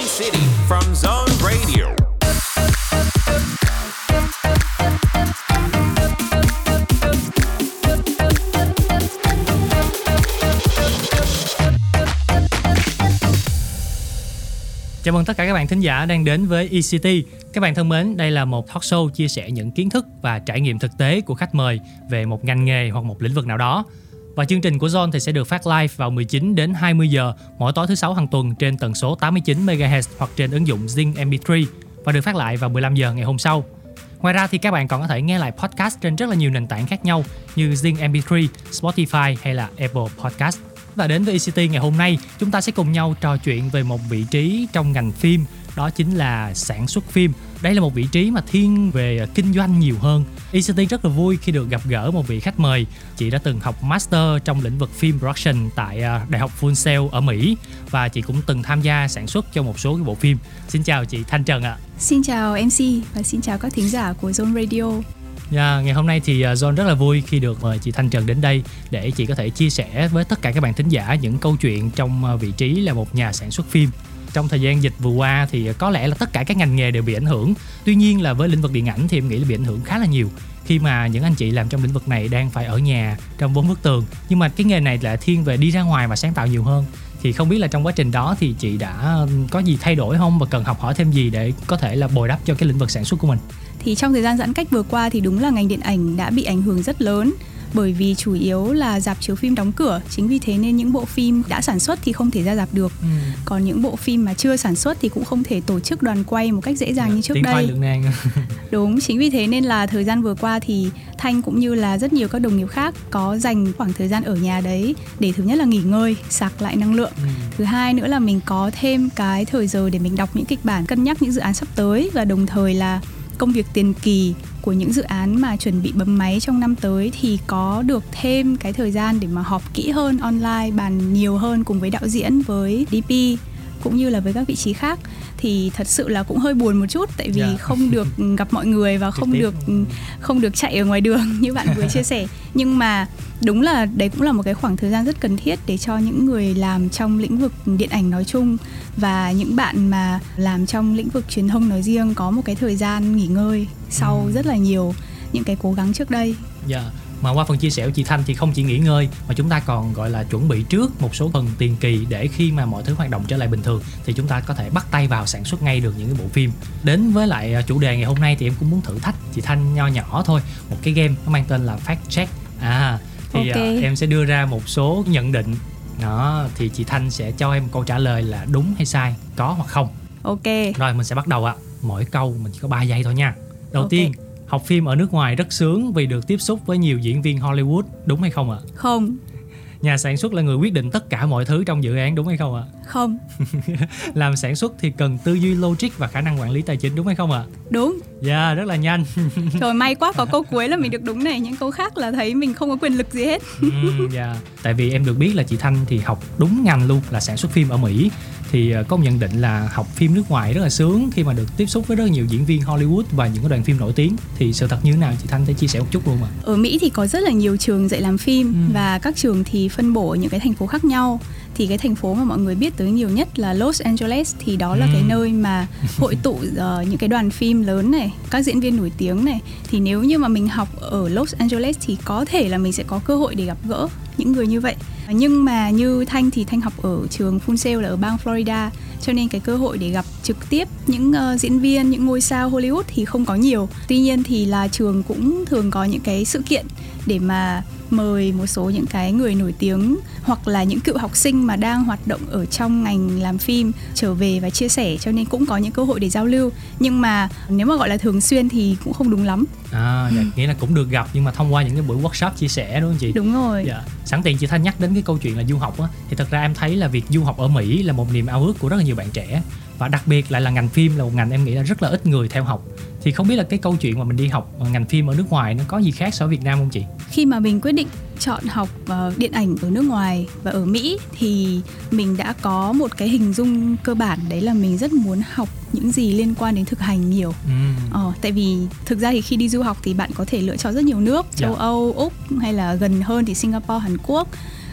City from Zone Radio. Chào mừng tất cả các bạn thính giả đang đến với ECT. Các bạn thân mến, đây là một talk show chia sẻ những kiến thức và trải nghiệm thực tế của khách mời về một ngành nghề hoặc một lĩnh vực nào đó. Và chương trình của Zone thì sẽ được phát live vào 19 đến 20 giờ mỗi tối thứ sáu hàng tuần trên tần số 89 MHz hoặc trên ứng dụng Zing MP3 và được phát lại vào 15 giờ ngày hôm sau. Ngoài ra thì các bạn còn có thể nghe lại podcast trên rất là nhiều nền tảng khác nhau như Zing MP3, Spotify hay là Apple Podcast. Và đến với ICT ngày hôm nay, chúng ta sẽ cùng nhau trò chuyện về một vị trí trong ngành phim, đó chính là sản xuất phim. Đây là một vị trí mà thiên về kinh doanh nhiều hơn. ECT rất là vui khi được gặp gỡ một vị khách mời. Chị đã từng học master trong lĩnh vực phim production tại à, Đại học Full Sail ở Mỹ và chị cũng từng tham gia sản xuất cho một số cái bộ phim. Xin chào chị Thanh Trần ạ. Xin chào MC và xin chào các thính giả của Zone Radio. Yeah, ngày hôm nay thì John rất là vui khi được mời chị Thanh Trần đến đây để chị có thể chia sẻ với tất cả các bạn thính giả những câu chuyện trong vị trí là một nhà sản xuất phim. Trong thời gian dịch vừa qua thì có lẽ là tất cả các ngành nghề đều bị ảnh hưởng. Tuy nhiên là với lĩnh vực điện ảnh thì em nghĩ là bị ảnh hưởng khá là nhiều. Khi mà những anh chị làm trong lĩnh vực này đang phải ở nhà trong bốn bức tường, nhưng mà cái nghề này là thiên về đi ra ngoài và sáng tạo nhiều hơn. Thì không biết là trong quá trình đó thì chị đã có gì thay đổi không và cần học hỏi thêm gì để có thể là bồi đắp cho cái lĩnh vực sản xuất của mình? Thì trong thời gian giãn cách vừa qua thì đúng là ngành điện ảnh đã bị ảnh hưởng rất lớn bởi vì chủ yếu là dạp chiếu phim đóng cửa chính vì thế nên những bộ phim đã sản xuất thì không thể ra dạp được ừ. còn những bộ phim mà chưa sản xuất thì cũng không thể tổ chức đoàn quay một cách dễ dàng như trước đây đúng chính vì thế nên là thời gian vừa qua thì thanh cũng như là rất nhiều các đồng nghiệp khác có dành khoảng thời gian ở nhà đấy để thứ nhất là nghỉ ngơi sạc lại năng lượng ừ. thứ hai nữa là mình có thêm cái thời giờ để mình đọc những kịch bản cân nhắc những dự án sắp tới và đồng thời là công việc tiền kỳ của những dự án mà chuẩn bị bấm máy trong năm tới thì có được thêm cái thời gian để mà họp kỹ hơn, online, bàn nhiều hơn cùng với đạo diễn, với DP cũng như là với các vị trí khác thì thật sự là cũng hơi buồn một chút tại vì yeah. Dạ. không được gặp mọi người và không được không được chạy ở ngoài đường như bạn vừa chia sẻ nhưng mà đúng là đấy cũng là một cái khoảng thời gian rất cần thiết để cho những người làm trong lĩnh vực điện ảnh nói chung và những bạn mà làm trong lĩnh vực truyền thông nói riêng có một cái thời gian nghỉ ngơi sau ừ. rất là nhiều những cái cố gắng trước đây. Dạ. Yeah mà qua phần chia sẻ của chị Thanh thì không chỉ nghỉ ngơi mà chúng ta còn gọi là chuẩn bị trước một số phần tiền kỳ để khi mà mọi thứ hoạt động trở lại bình thường thì chúng ta có thể bắt tay vào sản xuất ngay được những cái bộ phim. Đến với lại à, chủ đề ngày hôm nay thì em cũng muốn thử thách chị Thanh nho nhỏ thôi một cái game nó mang tên là fact check. À thì à, okay. uh, em sẽ đưa ra một số nhận định. Đó thì chị Thanh sẽ cho em câu trả lời là đúng hay sai có hoặc không. Ok. Rồi mình sẽ bắt đầu ạ. Mỗi câu mình chỉ có 3 giây thôi nha. Đầu okay. tiên học phim ở nước ngoài rất sướng vì được tiếp xúc với nhiều diễn viên Hollywood đúng hay không ạ? Không. Nhà sản xuất là người quyết định tất cả mọi thứ trong dự án đúng hay không ạ? Không. Làm sản xuất thì cần tư duy logic và khả năng quản lý tài chính đúng hay không ạ? Đúng. Dạ, yeah, rất là nhanh. Trời may quá có câu cuối là mình được đúng này, những câu khác là thấy mình không có quyền lực gì hết. dạ. yeah. Tại vì em được biết là chị Thanh thì học đúng ngành luôn là sản xuất phim ở Mỹ thì ờ, có nhận định là học phim nước ngoài rất là sướng khi mà được tiếp xúc với rất nhiều diễn viên Hollywood và những cái đoàn phim nổi tiếng thì sự thật như thế nào chị Thanh thể chia sẻ một chút luôn mà ở Mỹ thì có rất là nhiều trường dạy làm phim ừ. và các trường thì phân bổ ở những cái thành phố khác nhau thì cái thành phố mà mọi người biết tới nhiều nhất là Los Angeles. Thì đó là ừ. cái nơi mà hội tụ uh, những cái đoàn phim lớn này các diễn viên nổi tiếng này. Thì nếu như mà mình học ở Los Angeles thì có thể là mình sẽ có cơ hội để gặp gỡ những người như vậy. Nhưng mà như thanh thì thanh học ở trường Full Sail là ở bang Florida cho nên cái cơ hội để gặp trực tiếp những uh, diễn viên những ngôi sao Hollywood thì không có nhiều. Tuy nhiên thì là trường cũng thường có những cái sự kiện để mà mời một số những cái người nổi tiếng hoặc là những cựu học sinh mà đang hoạt động ở trong ngành làm phim trở về và chia sẻ cho nên cũng có những cơ hội để giao lưu. Nhưng mà nếu mà gọi là thường xuyên thì cũng không đúng lắm. À dạ, nghĩa là cũng được gặp nhưng mà thông qua những cái buổi workshop chia sẻ đúng không chị? Đúng rồi. Dạ. sẵn tiện chị thanh nhắc đến cái câu chuyện là du học á thì thật ra em thấy là việc du học ở mỹ là một niềm ao ước của rất là nhiều bạn trẻ và đặc biệt lại là ngành phim là một ngành em nghĩ là rất là ít người theo học thì không biết là cái câu chuyện mà mình đi học ngành phim ở nước ngoài nó có gì khác so với Việt Nam không chị? Khi mà mình quyết định chọn học uh, điện ảnh ở nước ngoài và ở Mỹ thì mình đã có một cái hình dung cơ bản đấy là mình rất muốn học những gì liên quan đến thực hành nhiều. Ừ. Ờ, tại vì thực ra thì khi đi du học thì bạn có thể lựa chọn rất nhiều nước, châu yeah. Dạ. Âu, Úc hay là gần hơn thì Singapore, Hàn Quốc.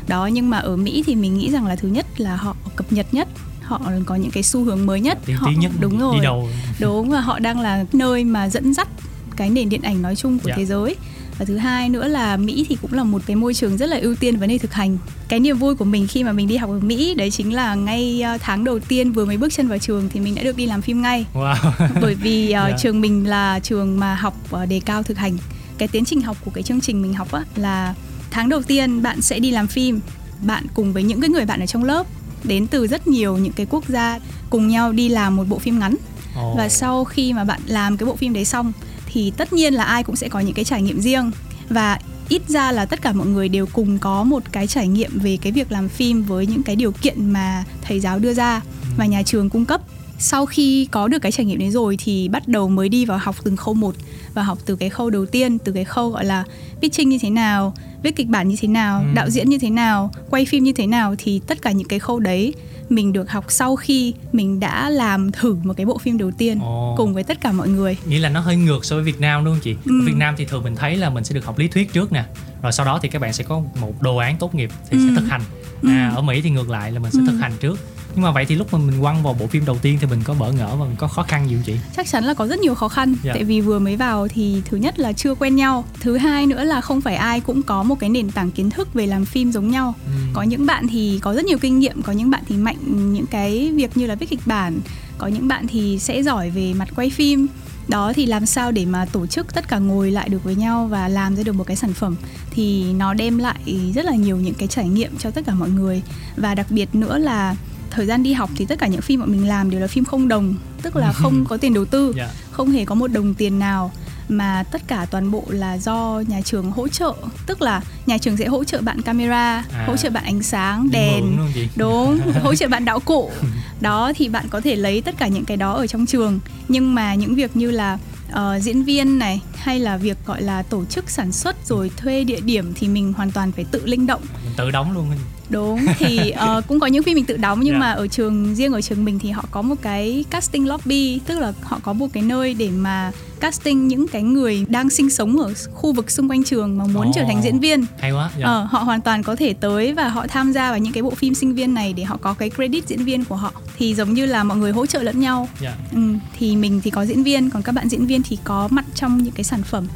Đó nhưng mà ở Mỹ thì mình nghĩ rằng là thứ nhất là họ cập nhật nhất họ có những cái xu hướng mới nhất. Tiên họ, nhất đúng rồi. đi đầu. Đúng và họ đang là nơi mà dẫn dắt cái nền điện ảnh nói chung của Dạ. thế giới. Và thứ hai nữa là Mỹ thì cũng là một cái môi trường rất là ưu tiên vấn đề thực hành. Cái niềm vui của mình khi mà mình đi học ở Mỹ đấy chính là ngay ờ, tháng đầu tiên vừa mới bước chân vào trường thì mình đã được đi làm phim ngay. Wow. Bởi vì uh, Dạ. trường mình là trường mà học uh, đề cao thực hành. Cái tiến trình học của cái chương trình mình học á là tháng đầu tiên bạn sẽ đi làm phim bạn cùng với những cái người bạn ở trong lớp đến từ rất nhiều những cái quốc gia cùng nhau đi làm một bộ phim ngắn. Ồ. và sau khi mà bạn làm cái bộ phim đấy xong thì tất nhiên là ai cũng sẽ có những cái trải nghiệm riêng. Và ít ra là tất cả mọi người đều cùng có một cái trải nghiệm về cái việc làm phim với những cái điều kiện mà thầy giáo đưa ra và nhà trường cung cấp. Sau khi có được cái trải nghiệm đấy rồi thì bắt đầu mới đi vào học từng khâu một và học từ cái khâu đầu tiên từ cái khâu gọi là pitching như thế nào viết kịch bản như thế nào Ừ. đạo diễn như thế nào quay phim như thế nào thì tất cả những cái khâu đấy mình được học sau khi mình đã làm thử một cái bộ phim đầu tiên Ồ. cùng với tất cả mọi người nghĩa là nó hơi ngược so với Việt Nam đúng không chị? Ừ. Ở Việt Nam thì thường mình thấy là mình sẽ được học lý thuyết trước nè, rồi sau đó thì các bạn sẽ có một đồ án tốt nghiệp thì Ừ. sẽ thực hành. À, ở Mỹ thì ngược lại là mình sẽ Ừ. thực hành trước. Nhưng mà vậy thì lúc mà mình quăng vào bộ phim đầu tiên thì mình có bỡ ngỡ và mình có khó khăn gì không chị? chắc chắn là có rất nhiều khó khăn Dạ. tại vì vừa mới vào thì thứ nhất là chưa quen nhau thứ hai nữa là không phải ai cũng có một cái nền tảng kiến thức về làm phim giống nhau Ừ. có những bạn thì có rất nhiều kinh nghiệm có những bạn thì mạnh những cái việc như là viết kịch bản có những bạn thì sẽ giỏi về mặt quay phim đó thì làm sao để mà tổ chức tất cả ngồi lại được với nhau và làm ra được một cái sản phẩm thì nó đem lại rất là nhiều những cái trải nghiệm cho tất cả mọi người và đặc biệt nữa là thời gian đi học thì tất cả những phim mà mình làm đều là phim không đồng tức là không có tiền đầu tư Dạ. không hề có một đồng tiền nào mà tất cả toàn bộ là do nhà trường hỗ trợ tức là nhà trường sẽ hỗ trợ bạn camera À. hỗ trợ bạn ánh sáng đèn đúng hỗ trợ bạn đạo cụ đó thì bạn có thể lấy tất cả những cái đó ở trong trường nhưng mà những việc như là ờ, diễn viên này hay là việc gọi là tổ chức sản xuất rồi thuê địa điểm thì mình hoàn toàn phải tự linh động Mình tự đóng luôn. Đúng thì ờ, cũng có những phim mình tự đóng nhưng Dạ. mà ở trường riêng ở trường mình thì họ có một cái casting lobby tức là họ có một cái nơi để mà casting những cái người đang sinh sống ở khu vực xung quanh trường mà muốn Ồ. trở thành diễn viên Hay quá. Dạ. Ờ, họ hoàn toàn có thể tới và họ tham gia vào những cái bộ phim sinh viên này để họ có cái credit diễn viên của họ thì giống như là mọi người hỗ trợ lẫn nhau Dạ. ừ, thì mình thì có diễn viên còn các bạn diễn viên thì có mặt trong những cái sản phẩm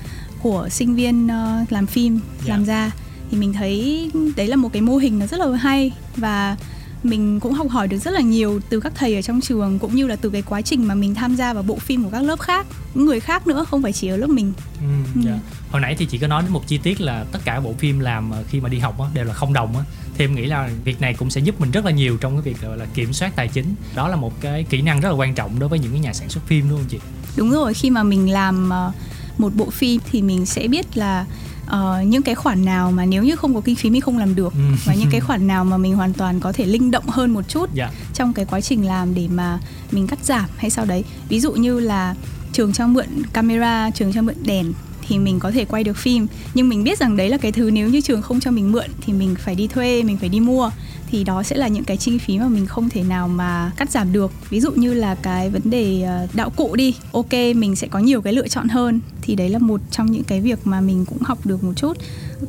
của sinh viên ờ, làm phim Dạ. làm ra thì mình thấy đấy là một cái mô hình nó rất là hay và mình cũng học hỏi được rất là nhiều từ các thầy ở trong trường cũng như là từ cái quá trình mà mình tham gia vào bộ phim của các lớp khác những người khác nữa không phải chỉ ở lớp mình Ừ, Ừ. dạ. Hồi nãy thì chị có nói đến một chi tiết là tất cả bộ phim làm khi mà đi học á, đều là không đồng á. Thì em nghĩ là việc này cũng sẽ giúp mình rất là nhiều trong cái việc gọi là kiểm soát tài chính. Đó là một cái kỹ năng rất là quan trọng đối với những cái nhà sản xuất phim đúng không chị? Đúng rồi, khi mà mình làm ờ, một bộ phim thì mình sẽ biết là ờ, những cái khoản nào mà nếu như không có kinh phí mình không làm được Ừ. và những cái khoản nào mà mình hoàn toàn có thể linh động hơn một chút Dạ. trong cái quá trình làm để mà mình cắt giảm hay sau đấy. Ví dụ như là trường cho mượn camera, trường cho mượn đèn thì mình có thể quay được phim nhưng mình biết rằng đấy là cái thứ nếu như trường không cho mình mượn thì mình phải đi thuê mình phải đi mua thì đó sẽ là những cái chi phí mà mình không thể nào mà cắt giảm được ví dụ như là cái vấn đề ờ, đạo cụ đi ok mình sẽ có nhiều cái lựa chọn hơn thì đấy là một trong những cái việc mà mình cũng học được một chút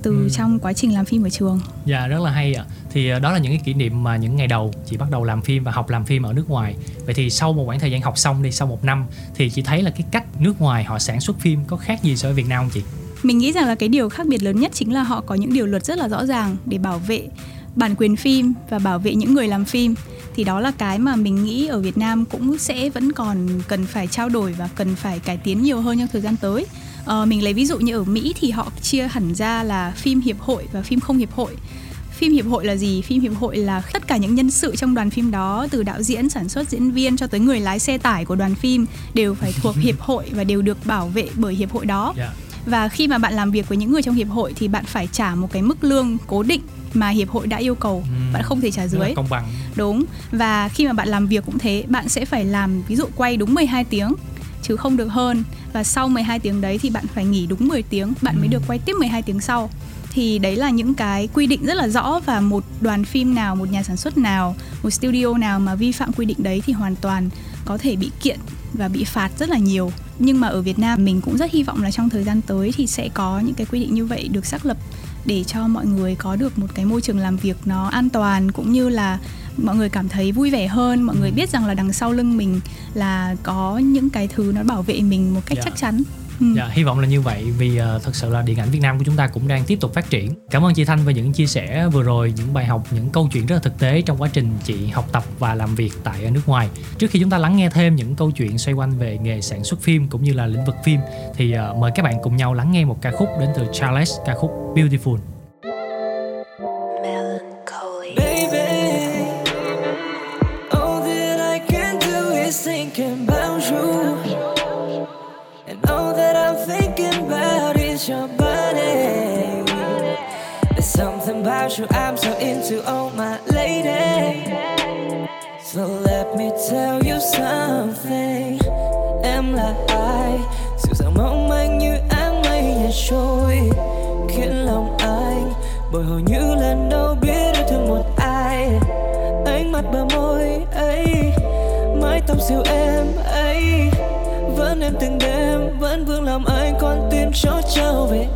từ Ừ. trong quá trình làm phim ở trường Dạ rất là hay ạ. Thì ờ, đó là những cái kỷ niệm mà những ngày đầu chị bắt đầu làm phim và học làm phim ở nước ngoài. Vậy thì sau một khoảng thời gian học xong đi, sau một năm thì chị thấy là cái cách nước ngoài họ sản xuất phim có khác gì so với Việt Nam không chị? Mình nghĩ rằng là cái điều khác biệt lớn nhất chính là họ có những điều luật rất là rõ ràng để bảo vệ bản quyền phim và bảo vệ những người làm phim. Thì đó là cái mà mình nghĩ ở Việt Nam cũng sẽ vẫn còn cần phải trao đổi và cần phải cải tiến nhiều hơn trong thời gian tới. Ờ, mình lấy ví dụ như ở Mỹ thì họ chia hẳn ra là phim hiệp hội và phim không hiệp hội phim hiệp hội là gì phim hiệp hội là tất cả những nhân sự trong đoàn phim đó từ đạo diễn sản xuất diễn viên cho tới người lái xe tải của đoàn phim đều phải thuộc hiệp hội và đều được bảo vệ bởi hiệp hội đó Dạ. và khi mà bạn làm việc với những người trong hiệp hội thì bạn phải trả một cái mức lương cố định mà hiệp hội đã yêu cầu. Ừm. bạn không thể trả dưới. công bằng. đúng. Và khi mà bạn làm việc cũng thế bạn sẽ phải làm ví dụ quay đúng 12 tiếng chứ không được hơn. Và sau 12 tiếng đấy thì bạn phải nghỉ đúng 10 tiếng bạn mới Ừm. được quay tiếp 12 tiếng sau. Thì đấy là những cái quy định rất là rõ và một đoàn phim nào một nhà sản xuất nào một studio nào mà vi phạm quy định đấy thì hoàn toàn có thể bị kiện và bị phạt rất là nhiều. Nhưng mà ở Việt Nam mình cũng rất hy vọng là trong thời gian tới thì sẽ có những cái quy định như vậy được xác lập để cho mọi người có được một cái môi trường làm việc nó an toàn cũng như là mọi người cảm thấy vui vẻ hơn mọi người biết rằng là đằng sau lưng mình là có những cái thứ nó bảo vệ mình một cách Dạ. chắc chắn Ừ. Dạ, hy vọng là như vậy vì uh, thật sự là điện ảnh Việt Nam của chúng ta cũng đang tiếp tục phát triển. Cảm ơn chị Thanh về những chia sẻ vừa rồi, những bài học, những câu chuyện rất là thực tế trong quá trình chị học tập và làm việc tại ờ, nước ngoài. Trước khi chúng ta lắng nghe thêm những câu chuyện xoay quanh về nghề sản xuất phim cũng như là lĩnh vực phim thì uh, mời các bạn cùng nhau lắng nghe một ca khúc đến từ Charles, ca khúc Beautiful. About you I'm so into, oh my lady. So let me tell you something. Em là ai? Dịu dàng mong manh như áng mây nhẹ trôi khiến lòng anh bồi hồi như lần đầu biết yêu thương một ai ánh mắt bờ môi ấy mái tóc siêu em ấy vẫn em từng đêm vẫn vương lòng anh con tim chót trao về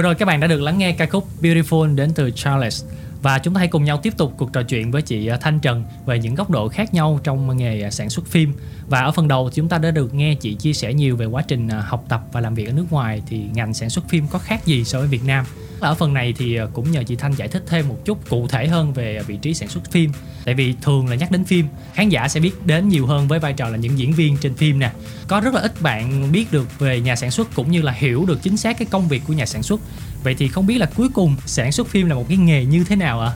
Vừa rồi các bạn đã được lắng nghe ca khúc Beautiful đến từ Charles và chúng ta hãy cùng nhau tiếp tục cuộc trò chuyện với chị à, Thanh Trần về những góc độ khác nhau trong nghề à, sản xuất phim. Và ở phần đầu chúng ta đã được nghe chị chia sẻ nhiều về quá trình à, học tập và làm việc ở nước ngoài thì ngành sản xuất phim có khác gì so với Việt Nam? Ở phần này thì cũng nhờ chị Thanh giải thích thêm một chút cụ thể hơn về vị trí sản xuất phim. Tại vì thường là nhắc đến phim, khán giả sẽ biết đến nhiều hơn với vai trò là những diễn viên trên phim nè. Có rất là ít bạn biết được về nhà sản xuất cũng như là hiểu được chính xác cái công việc của nhà sản xuất vậy thì không biết là cuối cùng sản xuất phim là một cái nghề như thế nào ạ?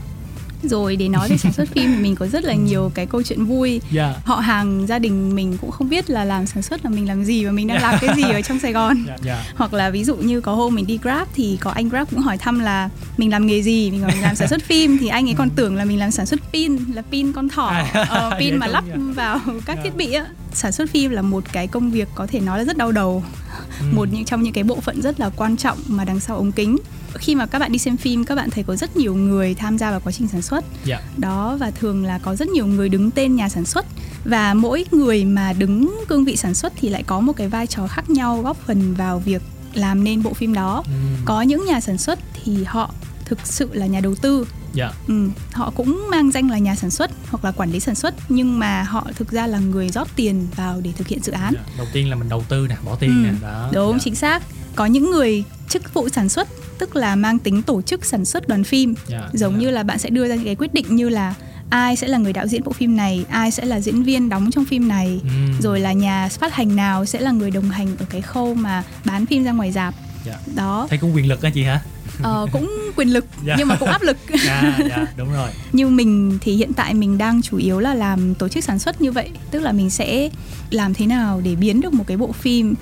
Rồi để nói về sản xuất phim thì mình có rất là nhiều cái câu chuyện vui. Dạ. Họ hàng gia đình mình cũng không biết là làm sản xuất là mình làm gì và mình đang làm cái gì ở trong Sài Gòn. Dạ dạ. Hoặc là ví dụ như có hôm mình đi Grab thì có anh Grab cũng hỏi thăm là mình làm nghề gì? Mình mình làm sản xuất phim. Thì anh ấy còn tưởng là mình làm sản xuất pin là pin con thỏ À, ờ, pin mà lắp vào các thiết bị á. Sản xuất phim là một cái công việc có thể nói là rất đau đầu Ừ. một những trong những cái bộ phận rất là quan trọng mà đằng sau ống kính. Khi mà các bạn đi xem phim các bạn thấy có rất nhiều người tham gia vào quá trình sản xuất. Dạ. Đó và thường là có rất nhiều người đứng tên nhà sản xuất. Và mỗi người mà đứng cương vị sản xuất thì lại có một cái vai trò khác nhau góp phần vào việc làm nên bộ phim đó. Ừ. có những nhà sản xuất thì họ thực sự là nhà đầu tư dạ Ừ, họ cũng mang danh là nhà sản xuất hoặc là quản lý sản xuất nhưng mà họ thực ra là người rót tiền vào để thực hiện dự án. Dạ. đầu tiên là mình đầu tư nè bỏ tiền Ừ, nè đó Đúng, dạ. chính xác. Có những người chức vụ sản xuất tức là mang tính tổ chức sản xuất đoàn phim. Dạ, Giống dạ. như là bạn sẽ đưa ra những cái quyết định như là ai sẽ là người đạo diễn bộ phim này, ai sẽ là diễn viên đóng trong phim này, Ừm. rồi là nhà phát hành nào sẽ là người đồng hành ở cái khâu mà bán phim ra ngoài rạp. Dạ. Đó, thấy cũng quyền lực đó chị hả ờ, cũng quyền lực Dạ. nhưng mà cũng áp lực. dạ dạ đúng rồi như mình thì hiện tại mình đang chủ yếu là làm tổ chức sản xuất như vậy tức là mình sẽ làm thế nào để biến được một cái bộ phim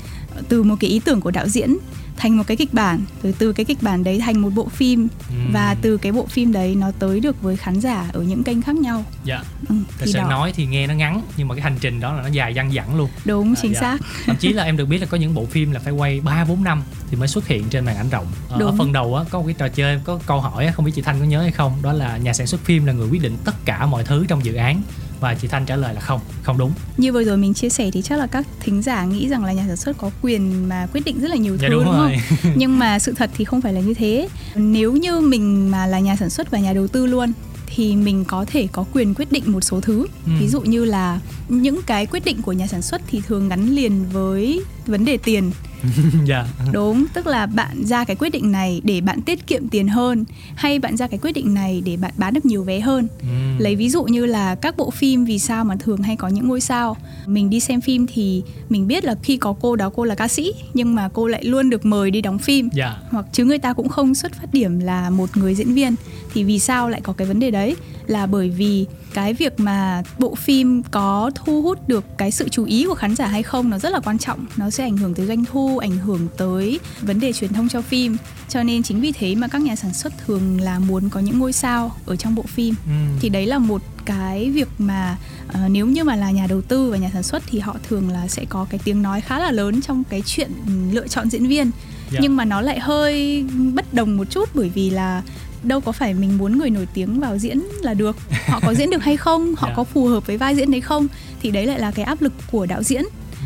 từ một cái ý tưởng của đạo diễn thành một cái kịch bản rồi từ cái kịch bản đấy thành một bộ phim Ừm. và từ cái bộ phim đấy nó tới được với khán giả ở những kênh khác nhau dạ ừ, thật sự đó nói thì nghe nó ngắn nhưng mà cái hành trình đó là nó dài dằng dẳng luôn đúng À, chính dạ. xác thậm chí là em được biết là có những bộ phim là phải quay 3 4 năm thì mới xuất hiện trên màn ảnh rộng. Ờ, Ở Đúng. phần đầu á có một cái trò chơi có câu hỏi không biết chị Thanh có nhớ hay không, đó là nhà sản xuất phim là người quyết định tất cả mọi thứ trong dự án và chị Thanh trả lời là không, không đúng. như vừa rồi mình chia sẻ thì chắc là các thính giả nghĩ rằng là nhà sản xuất có quyền mà quyết định rất là nhiều Dạ thứ đúng đúng, rồi. không nhưng mà sự thật thì không phải là như thế nếu như mình mà là nhà sản xuất và nhà đầu tư luôn thì mình có thể có quyền quyết định một số thứ Ừ. ví dụ như là những cái quyết định của nhà sản xuất thì thường gắn liền với vấn đề tiền dạ. đúng tức là bạn ra cái quyết định này để bạn tiết kiệm tiền hơn hay bạn ra cái quyết định này để bạn bán được nhiều vé hơn Ừm. lấy ví dụ như là các bộ phim vì sao mà thường hay có những ngôi sao mình đi xem phim thì mình biết là khi có cô đó cô là ca sĩ nhưng mà cô lại luôn được mời đi đóng phim Dạ. hoặc chứ người ta cũng không xuất phát điểm là một người diễn viên thì vì sao lại có cái vấn đề đấy là bởi vì cái việc mà bộ phim có thu hút được cái sự chú ý của khán giả hay không nó rất là quan trọng nó sẽ ảnh hưởng tới doanh thu ảnh hưởng tới vấn đề truyền thông cho phim. Cho nên chính vì thế mà các nhà sản xuất thường là muốn có những ngôi sao ở trong bộ phim. Ừm. thì đấy là một cái việc mà ờ, nếu như mà là nhà đầu tư và nhà sản xuất thì họ thường là sẽ có cái tiếng nói khá là lớn trong cái chuyện ừ, lựa chọn diễn viên. Dạ. nhưng mà nó lại hơi bất đồng một chút bởi vì là đâu có phải mình muốn người nổi tiếng vào diễn là được. Họ có diễn được hay không? Họ Dạ. có phù hợp với vai diễn đấy không? Thì đấy lại là cái áp lực của đạo diễn.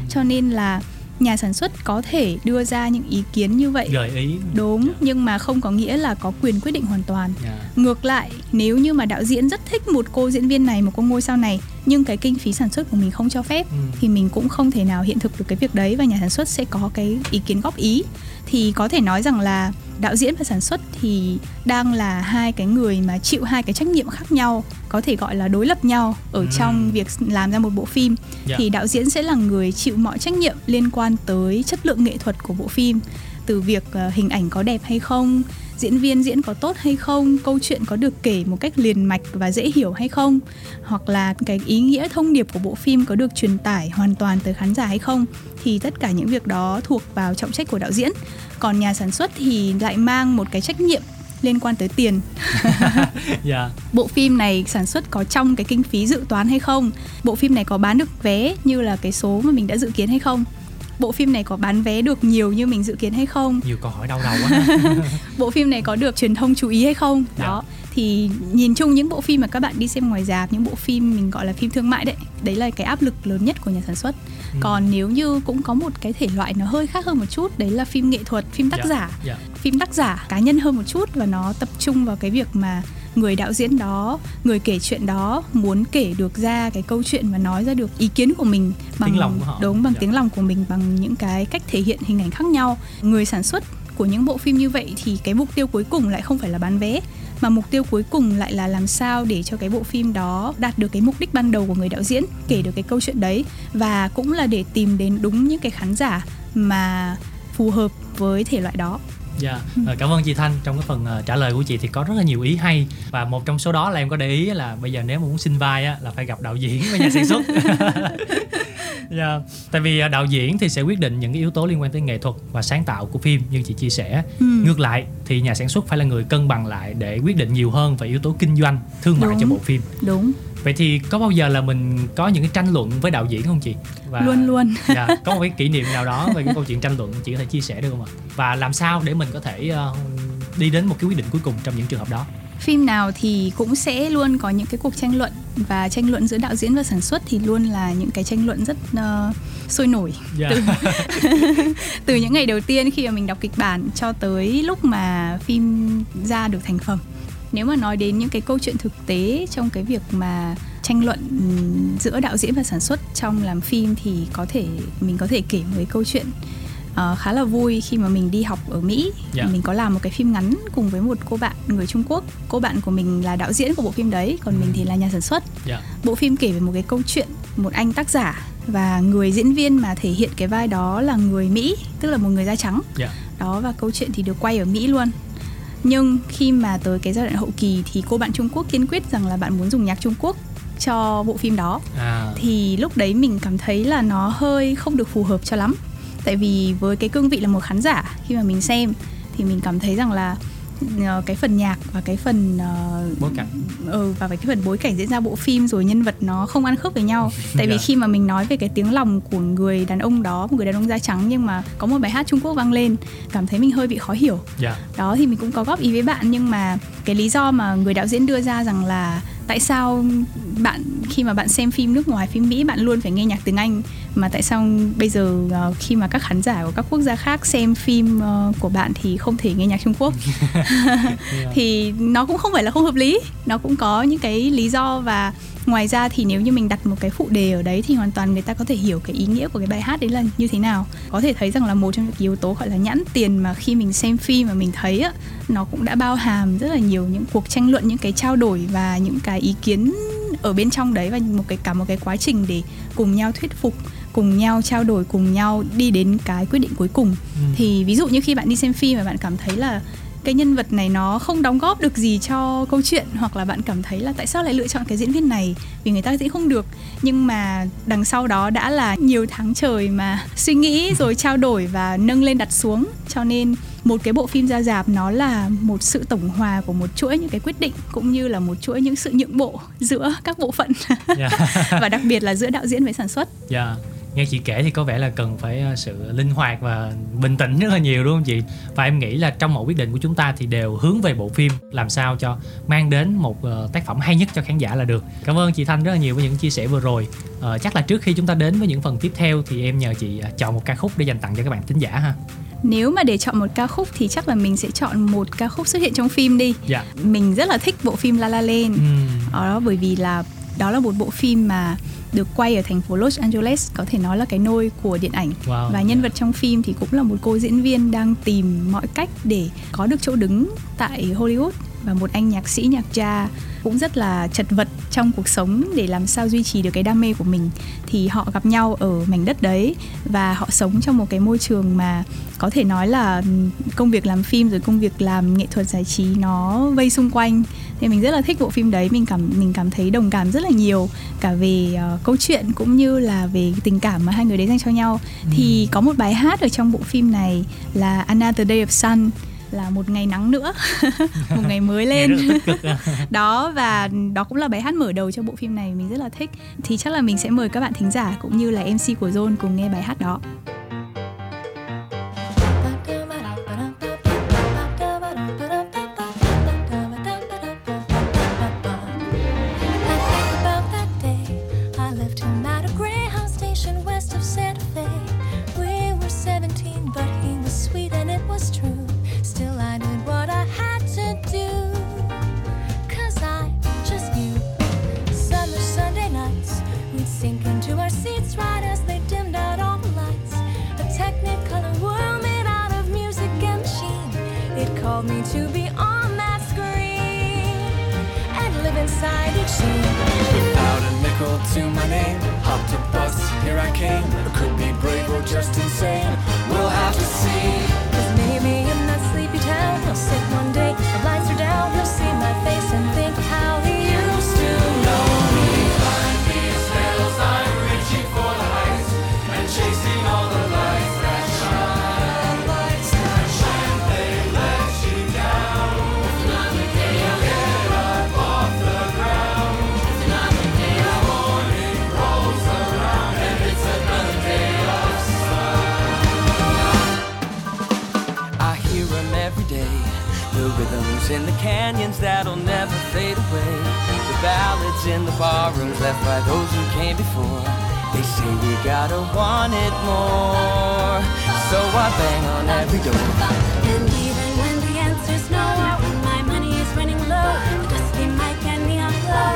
Cho nên là nhà sản xuất có thể đưa ra những ý kiến như vậy gợi ý. đúng Dạ. nhưng mà không có nghĩa là có quyền quyết định hoàn toàn Dạ. Ngược lại, nếu như mà đạo diễn rất thích một cô diễn viên này, một cô ngôi sao này nhưng cái kinh phí sản xuất của mình không cho phép Ừ. thì mình cũng không thể nào hiện thực được cái việc đấy và nhà sản xuất sẽ có cái ý kiến góp ý. Thì có thể nói rằng là đạo diễn và sản xuất thì đang là hai cái người mà chịu hai cái trách nhiệm khác nhau, có thể gọi là đối lập nhau ở Ừ. trong việc làm ra một bộ phim. Dạ. Thì đạo diễn sẽ là người chịu mọi trách nhiệm liên quan tới chất lượng nghệ thuật của bộ phim từ việc ờ, hình ảnh có đẹp hay không diễn viên diễn có tốt hay không? Câu chuyện có được kể một cách liền mạch và dễ hiểu hay không? Hoặc là cái ý nghĩa thông điệp của bộ phim có được truyền tải hoàn toàn tới khán giả hay không? Thì tất cả những việc đó thuộc vào trọng trách của đạo diễn. Còn nhà sản xuất thì lại mang một cái trách nhiệm liên quan tới tiền. Dạ. bộ phim này sản xuất có trong cái kinh phí dự toán hay không? Bộ phim này có bán được vé như là cái số mà mình đã dự kiến hay không bộ phim này có bán vé được nhiều như mình dự kiến hay không Nhiều câu hỏi đau đầu quá. bộ phim này có được truyền thông chú ý hay không Dạ. đó thì nhìn chung những bộ phim mà các bạn đi xem ngoài rạp những bộ phim mình gọi là phim thương mại đấy đấy là cái áp lực lớn nhất của nhà sản xuất Ừ. còn nếu như cũng có một cái thể loại nó hơi khác hơn một chút đấy là phim nghệ thuật phim tác Dạ. giả Dạ. phim tác giả cá nhân hơn một chút và nó tập trung vào cái việc mà người đạo diễn đó người kể chuyện đó muốn kể được ra cái câu chuyện và nói ra được ý kiến của mình bằng Tiếng lòng của họ. đúng bằng Dạ. tiếng lòng của mình bằng những cái cách thể hiện hình ảnh khác nhau người sản xuất của những bộ phim như vậy thì cái mục tiêu cuối cùng lại không phải là bán vé mà mục tiêu cuối cùng lại là làm sao để cho cái bộ phim đó đạt được cái mục đích ban đầu của người đạo diễn kể được cái câu chuyện đấy và cũng là để tìm đến đúng những cái khán giả mà phù hợp với thể loại đó Dạ, Ờ, cảm ơn chị Thanh trong cái phần ờ, trả lời của chị thì có rất là nhiều ý hay và một trong số đó là em có để ý là bây giờ nếu mà muốn xin vai á là phải gặp đạo diễn với nhà sản xuất. Dạ, tại vì ờ, đạo diễn thì sẽ quyết định những cái yếu tố liên quan tới nghệ thuật và sáng tạo của phim như chị chia sẻ. Ừ. Ngược lại thì nhà sản xuất phải là người cân bằng lại để quyết định nhiều hơn về yếu tố kinh doanh, thương mại Đúng. cho bộ phim. đúng Vậy thì có bao giờ là mình có những cái tranh luận với đạo diễn không chị? Và luôn luôn dạ, có một cái kỷ niệm nào đó về cái câu chuyện tranh luận chị có thể chia sẻ được không ạ? Và làm sao để mình có thể ờ, đi đến một cái quyết định cuối cùng trong những trường hợp đó? phim nào thì cũng sẽ luôn có những cái cuộc tranh luận và tranh luận giữa đạo diễn và sản xuất thì luôn là những cái tranh luận rất ờ, sôi nổi Dạ. từ những ngày đầu tiên khi mà mình đọc kịch bản cho tới lúc mà phim ra được thành phẩm nếu mà nói đến những cái câu chuyện thực tế trong cái việc mà tranh luận giữa đạo diễn và sản xuất trong làm phim thì có thể mình có thể kể một cái câu chuyện ờ, khá là vui khi mà mình đi học ở Mỹ Dạ. mình có làm một cái phim ngắn cùng với một cô bạn người Trung Quốc cô bạn của mình là đạo diễn của bộ phim đấy còn mình thì là nhà sản xuất Dạ. bộ phim kể về một cái câu chuyện một anh tác giả và người diễn viên mà thể hiện cái vai đó là người Mỹ tức là một người da trắng Dạ. đó và câu chuyện thì được quay ở Mỹ luôn nhưng khi mà tới cái giai đoạn hậu kỳ thì cô bạn Trung Quốc kiên quyết rằng là bạn muốn dùng nhạc Trung Quốc cho bộ phim đó. À, thì lúc đấy mình cảm thấy là nó hơi không được phù hợp cho lắm. Tại vì với cái cương vị là một khán giả khi mà mình xem thì mình cảm thấy rằng là cái phần nhạc và cái phần ờ, bối cảnh. ừ, và cái phần bối cảnh diễn ra bộ phim rồi nhân vật nó không ăn khớp với nhau tại vì Dạ. khi mà mình nói về cái tiếng lòng của người đàn ông đó một người đàn ông da trắng nhưng mà có một bài hát Trung Quốc vang lên cảm thấy mình hơi bị khó hiểu Dạ. đó thì mình cũng có góp ý với bạn nhưng mà cái lý do mà người đạo diễn đưa ra rằng là tại sao bạn khi mà bạn xem phim nước ngoài phim Mỹ bạn luôn phải nghe nhạc tiếng Anh? Mà tại sao bây giờ ờ, khi mà các khán giả của các quốc gia khác xem phim ờ, của bạn thì không thể nghe nhạc Trung Quốc? Thì nó cũng không phải là không hợp lý. Nó cũng có những cái lý do và ngoài ra thì nếu như mình đặt một cái phụ đề ở đấy thì hoàn toàn người ta có thể hiểu cái ý nghĩa của cái bài hát đấy là như thế nào. Có thể thấy rằng là một trong những yếu tố gọi là nhãn tiền mà khi mình xem phim mà mình thấy á nó cũng đã bao hàm rất là nhiều những cuộc tranh luận những cái trao đổi và những cái ý kiến ở bên trong đấy và một cái cả một cái quá trình để cùng nhau thuyết phục cùng nhau trao đổi cùng nhau đi đến cái quyết định cuối cùng Ừ. thì ví dụ như khi bạn đi xem phim và bạn cảm thấy là cái nhân vật này nó không đóng góp được gì cho câu chuyện hoặc là bạn cảm thấy là tại sao lại lựa chọn cái diễn viên này vì người ta diễn không được nhưng mà đằng sau đó đã là nhiều tháng trời mà suy nghĩ rồi trao đổi và nâng lên đặt xuống cho nên một cái bộ phim ra dạp nó là một sự tổng hòa của một chuỗi những cái quyết định cũng như là một chuỗi những sự nhượng bộ giữa các bộ phận Dạ. và đặc biệt là giữa đạo diễn với sản xuất Dạ. Nghe chị kể thì có vẻ là cần phải ờ, sự linh hoạt và bình tĩnh rất là nhiều đúng không chị? Và em nghĩ là trong mọi quyết định của chúng ta thì đều hướng về bộ phim làm sao cho mang đến một ờ, tác phẩm hay nhất cho khán giả là được. Cảm ơn chị Thanh rất là nhiều với những chia sẻ vừa rồi. Ờ, chắc là trước khi chúng ta đến với những phần tiếp theo thì em nhờ chị chọn một ca khúc để dành tặng cho các bạn thính giả ha. nếu mà để chọn một ca khúc thì chắc là mình sẽ chọn một ca khúc xuất hiện trong phim đi Dạ. mình rất là thích bộ phim La La Land Ừm, đó bởi vì là đó là một bộ phim mà được quay ở thành phố Los Angeles có thể nói là cái nôi của điện ảnh Wow. và nhân vật trong phim thì cũng là một cô diễn viên đang tìm mọi cách để có được chỗ đứng tại Hollywood và một anh nhạc sĩ nhạc gia cũng rất là chật vật trong cuộc sống để làm sao duy trì được cái đam mê của mình. Thì họ gặp nhau ở mảnh đất đấy và họ sống trong một cái môi trường mà có thể nói là công việc làm phim rồi công việc làm nghệ thuật giải trí nó vây xung quanh. Thì mình rất là thích bộ phim đấy mình cảm mình cảm thấy đồng cảm rất là nhiều cả về ờ, câu chuyện cũng như là về tình cảm mà hai người đấy dành cho nhau. Thì có một bài hát ở trong bộ phim này là Another Day of Sun là một ngày nắng nữa một ngày mới lên. đó và đó cũng là bài hát mở đầu cho bộ phim này mình rất là thích. Thì chắc là mình sẽ mời các bạn thính giả cũng như là MC của Zone cùng nghe bài hát đó far left by those who came before. They say we gotta want it more. So I bang on every door. And even when the answer's no, my money is running low. The dusty mic and neon glow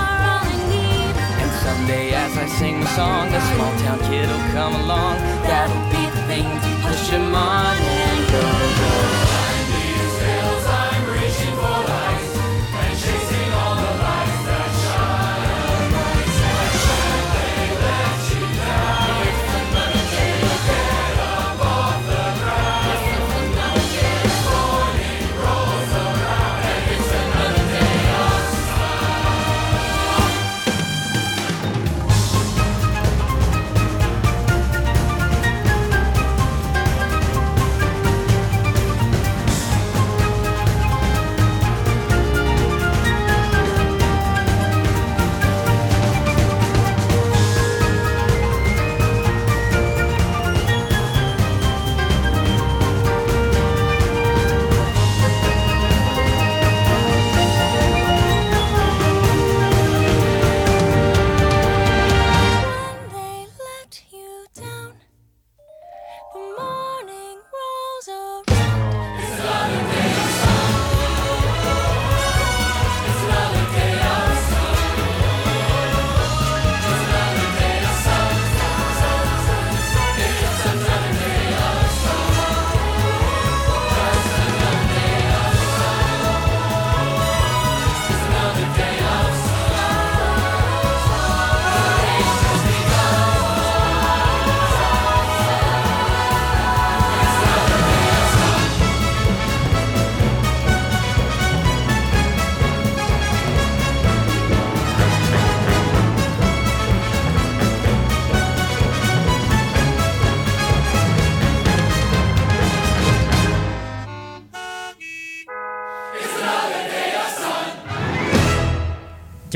are all I need. And someday as I sing the song, a small town kid'll come along. That'll be the thing to push him on and go, go.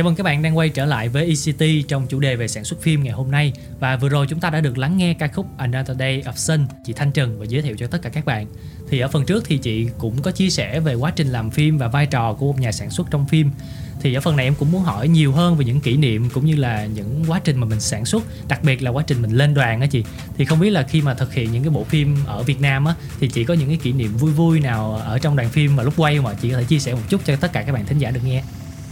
Chào mừng các bạn đang quay trở lại với ECT trong chủ đề về sản xuất phim ngày hôm nay. Và vừa rồi chúng ta đã được lắng nghe ca khúc Another Day of Sun, Chị Thanh Trần và giới thiệu cho tất cả các bạn. Thì ở phần trước thì chị cũng có chia sẻ về quá trình làm phim và vai trò của một nhà sản xuất trong phim. Thì ở phần này em cũng muốn hỏi nhiều hơn về những kỷ niệm cũng như là những quá trình mà mình sản xuất, đặc biệt là quá trình mình lên đoàn á chị. Thì không biết là khi mà thực hiện những cái bộ phim ở Việt Nam á, thì chị có những cái kỷ niệm vui vui nào ở trong đoàn phim mà lúc quay mà chị có thể chia sẻ một chút cho tất cả các bạn thính giả được nghe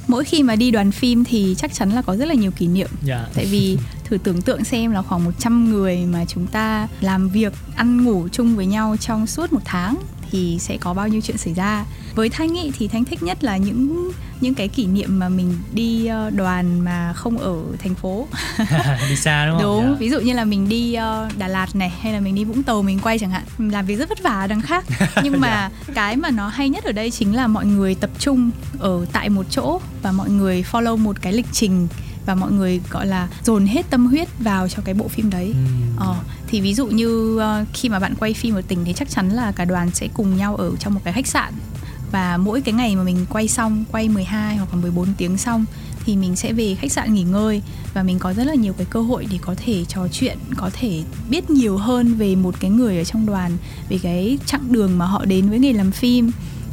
mỗi khi mà đi đoàn phim thì chắc chắn là có rất là nhiều kỷ niệm. Dạ. Tại vì thử tưởng tượng xem là khoảng 100 người mà chúng ta làm việc ăn ngủ chung với nhau trong suốt một tháng thì sẽ có bao nhiêu chuyện xảy ra với thanh ý thì thanh thích nhất là những những cái kỷ niệm mà mình đi ờ, đoàn mà không ở thành phố. Đi xa đúng không? Đúng Dạ. ví dụ như là mình đi ờ, Đà Lạt này hay là mình đi Vũng Tàu mình quay chẳng hạn mình làm việc rất vất vả đằng khác. Nhưng mà cái mà nó hay nhất ở đây chính là mọi người tập trung ở tại một chỗ và mọi người follow một cái lịch trình và mọi người gọi là dồn hết tâm huyết vào cho cái bộ phim đấy. Ừm. Ờ, thì ví dụ như ờ, khi mà bạn quay phim ở tỉnh thì chắc chắn là cả đoàn sẽ cùng nhau ở trong một cái khách sạn và mỗi cái ngày mà mình quay xong, quay 12 hoặc là 14 tiếng xong, thì mình sẽ về khách sạn nghỉ ngơi. Và mình có rất là nhiều cái cơ hội để có thể trò chuyện, có thể biết nhiều hơn về một cái người ở trong đoàn, về cái chặng đường mà họ đến với nghề làm phim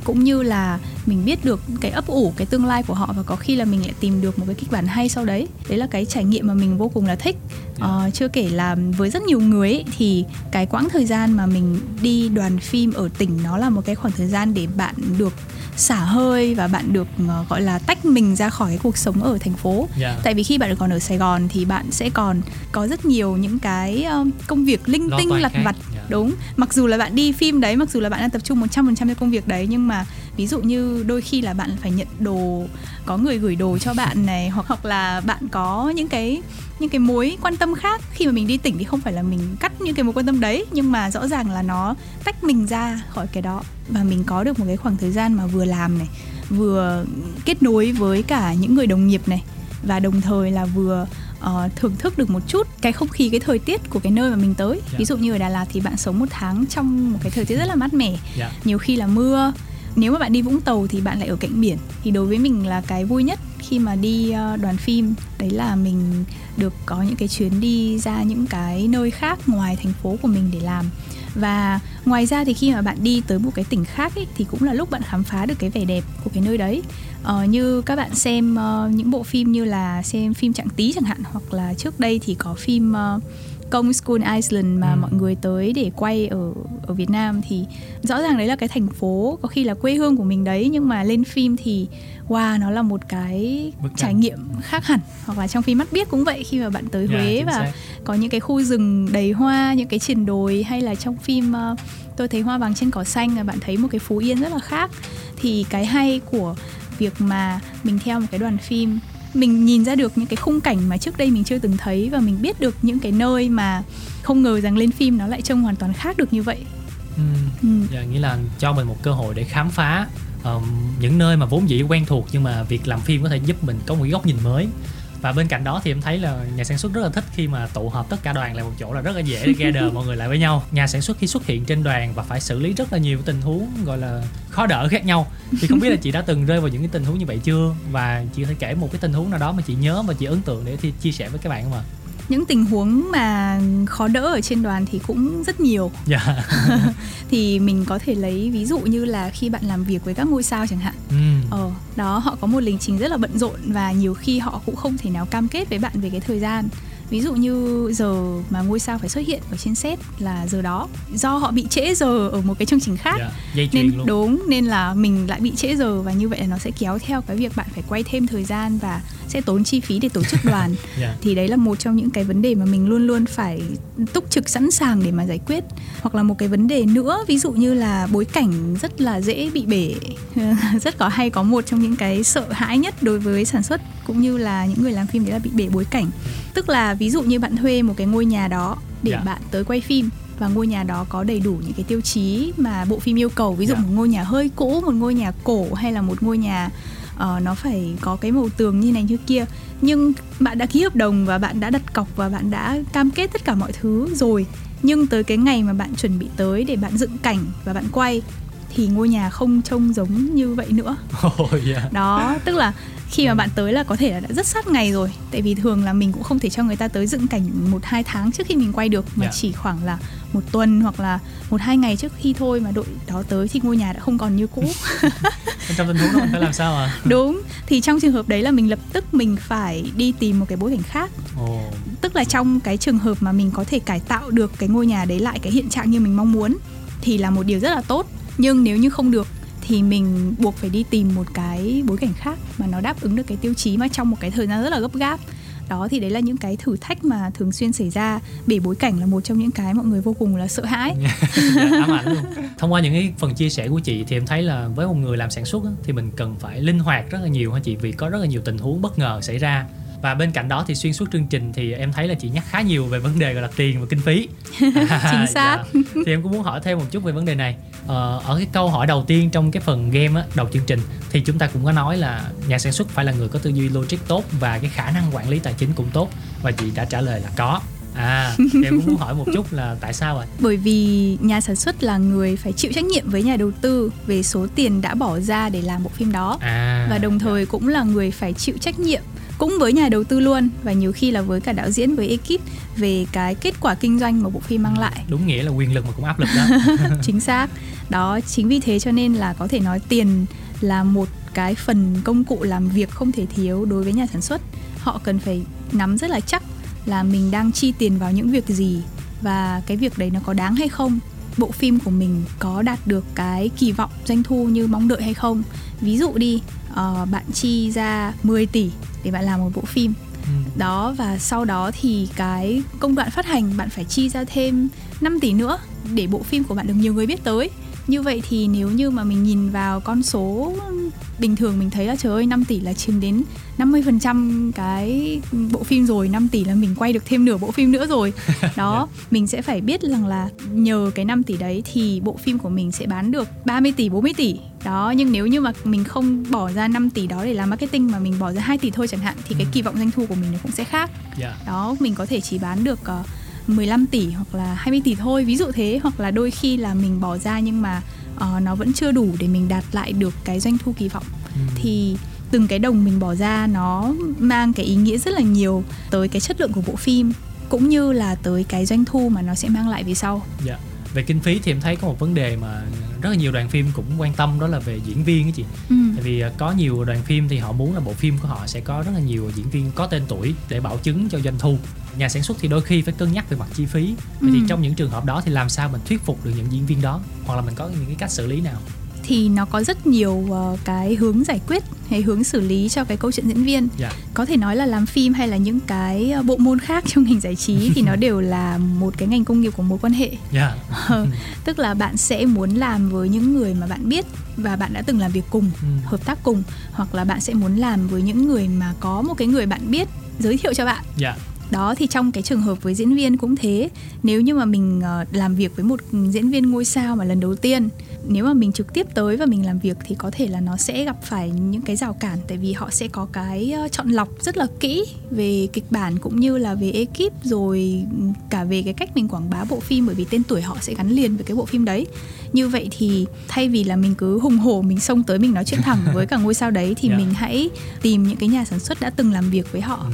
cũng như là mình biết được cái ấp ủ cái tương lai của họ và có khi là mình lại tìm được một cái kịch bản hay sau đấy. Đấy là cái trải nghiệm mà mình vô cùng là thích. Ờ, chưa kể là với rất nhiều người ấy, thì cái quãng thời gian mà mình đi đoàn phim ở tỉnh nó là một cái khoảng thời gian để bạn được xả hơi và bạn được ờ, gọi là tách mình ra khỏi cái cuộc sống ở thành phố Dạ. tại vì khi bạn còn ở Sài Gòn thì bạn sẽ còn có rất nhiều những cái ờ, công việc linh Lo tinh lặt vặt Dạ. đúng mặc dù là bạn đi phim đấy mặc dù là bạn đang tập trung 100% cho công việc đấy nhưng mà ví dụ như đôi khi là bạn phải nhận đồ có người gửi đồ cho bạn này hoặc hoặc là bạn có những cái những cái mối quan tâm khác khi mà mình đi tỉnh thì không phải là mình cắt những cái mối quan tâm đấy nhưng mà rõ ràng là nó tách mình ra khỏi cái đó và mình có được một cái khoảng thời gian mà vừa làm này vừa kết nối với cả những người đồng nghiệp này và đồng thời là vừa ờ, thưởng thức được một chút cái không khí cái thời tiết của cái nơi mà mình tới Dạ. ví dụ như ở Đà Lạt thì bạn sống một tháng trong một cái thời tiết rất là mát mẻ Dạ. nhiều khi là mưa nếu mà bạn đi Vũng Tàu thì bạn lại ở cạnh biển. Thì đối với mình là cái vui nhất khi mà đi ờ, đoàn phim đấy là mình được có những cái chuyến đi ra những cái nơi khác ngoài thành phố của mình để làm. Và ngoài ra thì khi mà bạn đi tới một cái tỉnh khác ấy, thì cũng là lúc bạn khám phá được cái vẻ đẹp của cái nơi đấy. Ờ, như các bạn xem uh, những bộ phim như là xem phim Trạng Tí chẳng hạn hoặc là trước đây thì có phim uh, công School Island mà Ừ. mọi người tới để quay ở ở Việt Nam thì rõ ràng đấy là cái thành phố có khi là quê hương của mình đấy nhưng mà lên phim thì wow nó là một cái Bức trải nghiệm khác hẳn hoặc là trong phim mắt biết cũng vậy khi mà bạn tới Dạ, Huế và xác. có những cái khu rừng đầy hoa những cái triển đồi hay là trong phim ờ, tôi thấy hoa vàng trên cỏ xanh là bạn thấy một cái phú yên rất là khác thì cái hay của việc mà mình theo một cái đoàn phim mình nhìn ra được những cái khung cảnh mà trước đây mình chưa từng thấy và mình biết được những cái nơi mà không ngờ rằng lên phim nó lại trông hoàn toàn khác được như vậy Ừ. ừ. Dạ, nghĩa là cho mình một cơ hội để khám phá um, những nơi mà vốn dĩ quen thuộc nhưng mà việc làm phim có thể giúp mình có một góc nhìn mới và bên cạnh đó thì em thấy là nhà sản xuất rất là thích khi mà tụ họp tất cả đoàn lại một chỗ là rất là dễ để gather mọi người lại với nhau. Nhà sản xuất khi xuất hiện trên đoàn và phải xử lý rất là nhiều tình huống gọi là khó đỡ khác nhau. Thì không biết là chị đã từng rơi vào những cái tình huống như vậy chưa? Và chị có thể kể một cái tình huống nào đó mà chị nhớ và chị ấn tượng để thì chia sẻ với các bạn không ạ? Những tình huống mà khó đỡ ở trên đoàn thì cũng rất nhiều. Dạ. Thì mình có thể lấy ví dụ như là khi bạn làm việc với các ngôi sao chẳng hạn. Ừ. Ờ, đó, họ có một lịch trình rất là bận rộn và nhiều khi họ cũng không thể nào cam kết với bạn về cái thời gian. Ví dụ như giờ mà ngôi sao phải xuất hiện ở trên set là giờ đó. Do họ bị trễ giờ ở một cái chương trình khác. Dạ chuyền nên luôn. đúng nên là mình lại bị trễ giờ và như vậy là nó sẽ kéo theo cái việc bạn phải quay thêm thời gian và sẽ tốn chi phí để tổ chức đoàn. Dạ. Thì đấy là một trong những cái vấn đề mà mình luôn luôn phải túc trực sẵn sàng để mà giải quyết. Hoặc là một cái vấn đề nữa ví dụ như là bối cảnh rất là dễ bị bể. Rất có hay có một trong những cái sợ hãi nhất đối với sản xuất cũng như là những người làm phim đấy là bị bể bối cảnh. Tức là ví dụ như bạn thuê một cái ngôi nhà đó để Dạ. bạn tới quay phim và ngôi nhà đó có đầy đủ những cái tiêu chí mà bộ phim yêu cầu. Ví dụ Dạ. một ngôi nhà hơi cũ một ngôi nhà cổ hay là một ngôi nhà ờ, nó phải có cái màu tường như này như kia. Nhưng bạn đã ký hợp đồng và bạn đã đặt cọc và bạn đã cam kết tất cả mọi thứ rồi. Nhưng tới cái ngày mà bạn chuẩn bị tới để bạn dựng cảnh và bạn quay thì ngôi nhà không trông giống như vậy nữa. Oh, dạ. Đó tức là khi mà bạn tới là có thể là đã rất sát ngày rồi. Tại vì thường là mình cũng không thể cho người ta tới dựng cảnh một hai tháng trước khi mình quay được mà Dạ. chỉ khoảng là một tuần hoặc là một hai ngày trước khi thôi mà đội đó tới thì ngôi nhà đã không còn như cũ. Trong tình huống đó mình phải làm sao ạ? Đúng. Thì trong trường hợp đấy là mình lập tức mình phải đi tìm một cái bối cảnh khác. Ồ. Tức là trong cái trường hợp mà mình có thể cải tạo được cái ngôi nhà đấy lại cái hiện trạng như mình mong muốn thì là một điều rất là tốt. Nhưng nếu như không được thì mình buộc phải đi tìm một cái bối cảnh khác mà nó đáp ứng được cái tiêu chí mà trong một cái thời gian rất là gấp gáp. Đó thì đấy là những cái thử thách mà thường xuyên xảy ra. Bể bối cảnh là một trong những cái mọi người vô cùng là sợ hãi. Dạ, ám ảnh luôn. Thông qua những cái phần chia sẻ của chị thì em thấy là với một người làm sản xuất á, thì mình cần phải linh hoạt rất là nhiều hả chị vì có rất là nhiều tình huống bất ngờ xảy ra. Và bên cạnh đó thì xuyên suốt chương trình thì em thấy là chị nhắc khá nhiều về vấn đề gọi là tiền và kinh phí. Chính xác. Dạ. thì em cũng muốn hỏi thêm một chút về vấn đề này ờ, ở cái câu hỏi đầu tiên trong cái phần game á, đầu chương trình thì chúng ta cũng có nói là nhà sản xuất phải là người có tư duy logic tốt và cái khả năng quản lý tài chính cũng tốt. Và chị đã trả lời là có. À em cũng muốn hỏi một chút là tại sao ạ? Bởi vì nhà sản xuất là người phải chịu trách nhiệm với nhà đầu tư về số tiền đã bỏ ra để làm bộ phim đó. À. Và đồng thời cũng là người phải chịu trách nhiệm cũng với nhà đầu tư luôn và nhiều khi là với cả đạo diễn với ekip về cái kết quả kinh doanh mà bộ phim mang lại. Đúng nghĩa là quyền lực mà cũng áp lực đó. Chính xác. Đó chính vì thế cho nên là có thể nói tiền là một cái phần công cụ làm việc không thể thiếu đối với nhà sản xuất. Họ cần phải nắm rất là chắc là mình đang chi tiền vào những việc gì và cái việc đấy nó có đáng hay không. Bộ phim của mình có đạt được cái kỳ vọng doanh thu như mong đợi hay không? Ví dụ đi ờ, bạn chi ra 10 tỷ để bạn làm một bộ phim Ừ. đó và sau đó thì cái công đoạn phát hành bạn phải chi ra thêm 5 tỷ nữa để bộ phim của bạn được nhiều người biết tới như vậy thì nếu như mà mình nhìn vào con số bình thường mình thấy là trời ơi 5 tỷ là chiếm đến 50% cái bộ phim rồi 5 tỷ là mình quay được thêm nửa bộ phim nữa rồi. Đó mình sẽ phải biết rằng là nhờ cái 5 tỷ đấy thì bộ phim của mình sẽ bán được 30 tỷ 40 tỷ. Đó nhưng nếu như mà mình không bỏ ra 5 tỷ đó để làm marketing mà mình bỏ ra 2 tỷ thôi chẳng hạn thì cái Ừ. kỳ vọng doanh thu của mình nó cũng sẽ khác. Dạ. Đó mình có thể chỉ bán được uh, 15 tỷ hoặc là 20 tỷ thôi. Ví dụ thế hoặc là đôi khi là mình bỏ ra nhưng mà ờ, nó vẫn chưa đủ để mình đạt lại được cái doanh thu kỳ vọng Ừ. thì từng cái đồng mình bỏ ra nó mang cái ý nghĩa rất là nhiều tới cái chất lượng của bộ phim cũng như là tới cái doanh thu mà nó sẽ mang lại về sau Dạ. Về kinh phí thì em thấy có một vấn đề mà rất là nhiều đoàn phim cũng quan tâm đó là về diễn viên á chị. ừ. Tại vì à, có nhiều đoàn phim thì họ muốn là bộ phim của họ sẽ có rất là nhiều diễn viên có tên tuổi để bảo chứng cho doanh thu. Nhà sản xuất thì đôi khi phải cân nhắc về mặt chi phí. Vậy thì Ừ. trong những trường hợp đó thì làm sao mình thuyết phục được những diễn viên đó? Hoặc là mình có những cái cách xử lý nào? Thì nó có rất nhiều ờ, cái hướng giải quyết hay hướng xử lý cho cái câu chuyện diễn viên. Dạ. Có thể nói là làm phim hay là những cái ờ, bộ môn khác trong ngành giải trí thì nó đều là một cái ngành công nghiệp của mối quan hệ. Dạ. Ờ, tức là bạn sẽ muốn làm với những người mà bạn biết và bạn đã từng làm việc cùng Ừ. hợp tác cùng. Hoặc là bạn sẽ muốn làm với những người mà có một cái người bạn biết giới thiệu cho bạn. Dạ đó thì trong cái trường hợp với diễn viên cũng thế. Nếu như mà mình ờ, làm việc với một diễn viên ngôi sao mà lần đầu tiên nếu mà mình trực tiếp tới và mình làm việc thì có thể là nó sẽ gặp phải những cái rào cản tại vì họ sẽ có cái ờ, chọn lọc rất là kỹ về kịch bản cũng như là về ekip rồi cả về cái cách mình quảng bá bộ phim bởi vì tên tuổi họ sẽ gắn liền với cái bộ phim đấy. Như vậy thì thay vì là mình cứ hùng hổ mình xông tới mình nói chuyện thẳng với cả ngôi sao đấy thì Dạ. mình hãy tìm những cái nhà sản xuất đã từng làm việc với họ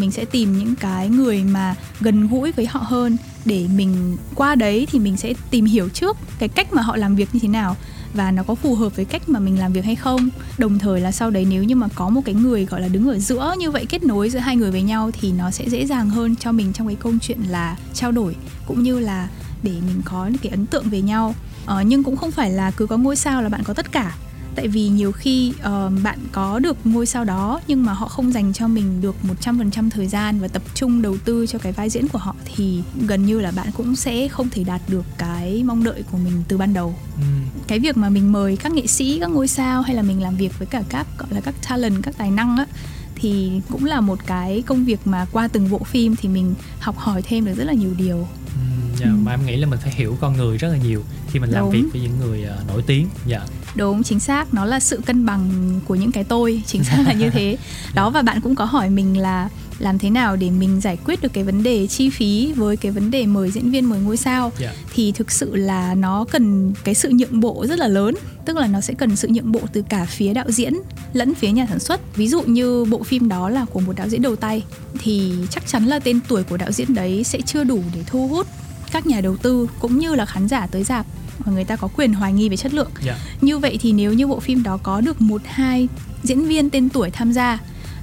mình sẽ tìm những cái người mà gần gũi với họ hơn. Để mình qua đấy thì mình sẽ tìm hiểu trước cái cách mà họ làm việc như thế nào và nó có phù hợp với cách mà mình làm việc hay không. Đồng thời là sau đấy nếu như mà có một cái người gọi là đứng ở giữa như vậy kết nối giữa hai người với nhau thì nó sẽ dễ dàng hơn cho mình trong cái câu chuyện là trao đổi cũng như là để mình có những cái ấn tượng về nhau. Ờ, nhưng cũng không phải là cứ có ngôi sao là bạn có tất cả tại vì nhiều khi ờ, bạn có được ngôi sao đó nhưng mà họ không dành cho mình được 100% thời gian và tập trung đầu tư cho cái vai diễn của họ thì gần như là bạn cũng sẽ không thể đạt được cái mong đợi của mình từ ban đầu ừ. cái việc mà mình mời các nghệ sĩ các ngôi sao hay là mình làm việc với cả các gọi là các talent các tài năng á thì cũng là một cái công việc mà qua từng bộ phim thì mình học hỏi thêm được rất là nhiều điều Ừ, dạ, Ừ. mà em nghĩ là mình phải hiểu con người rất là nhiều khi mình làm Đúng. việc với những người ờ, nổi tiếng dạ Đúng, chính xác, nó là sự cân bằng của những cái tôi, chính xác là như thế. Đó và bạn cũng có hỏi mình là làm thế nào để mình giải quyết được cái vấn đề chi phí với cái vấn đề mời diễn viên mời ngôi sao. Dạ. Thì thực sự là nó cần cái sự nhượng bộ rất là lớn. Tức là nó sẽ cần sự nhượng bộ từ cả phía đạo diễn lẫn phía nhà sản xuất. Ví dụ như bộ phim đó là của một đạo diễn đầu tay thì chắc chắn là tên tuổi của đạo diễn đấy sẽ chưa đủ để thu hút các nhà đầu tư cũng như là khán giả tới dạp và người ta có quyền hoài nghi về chất lượng. Dạ. Như vậy thì nếu như bộ phim đó có được một hai diễn viên tên tuổi tham gia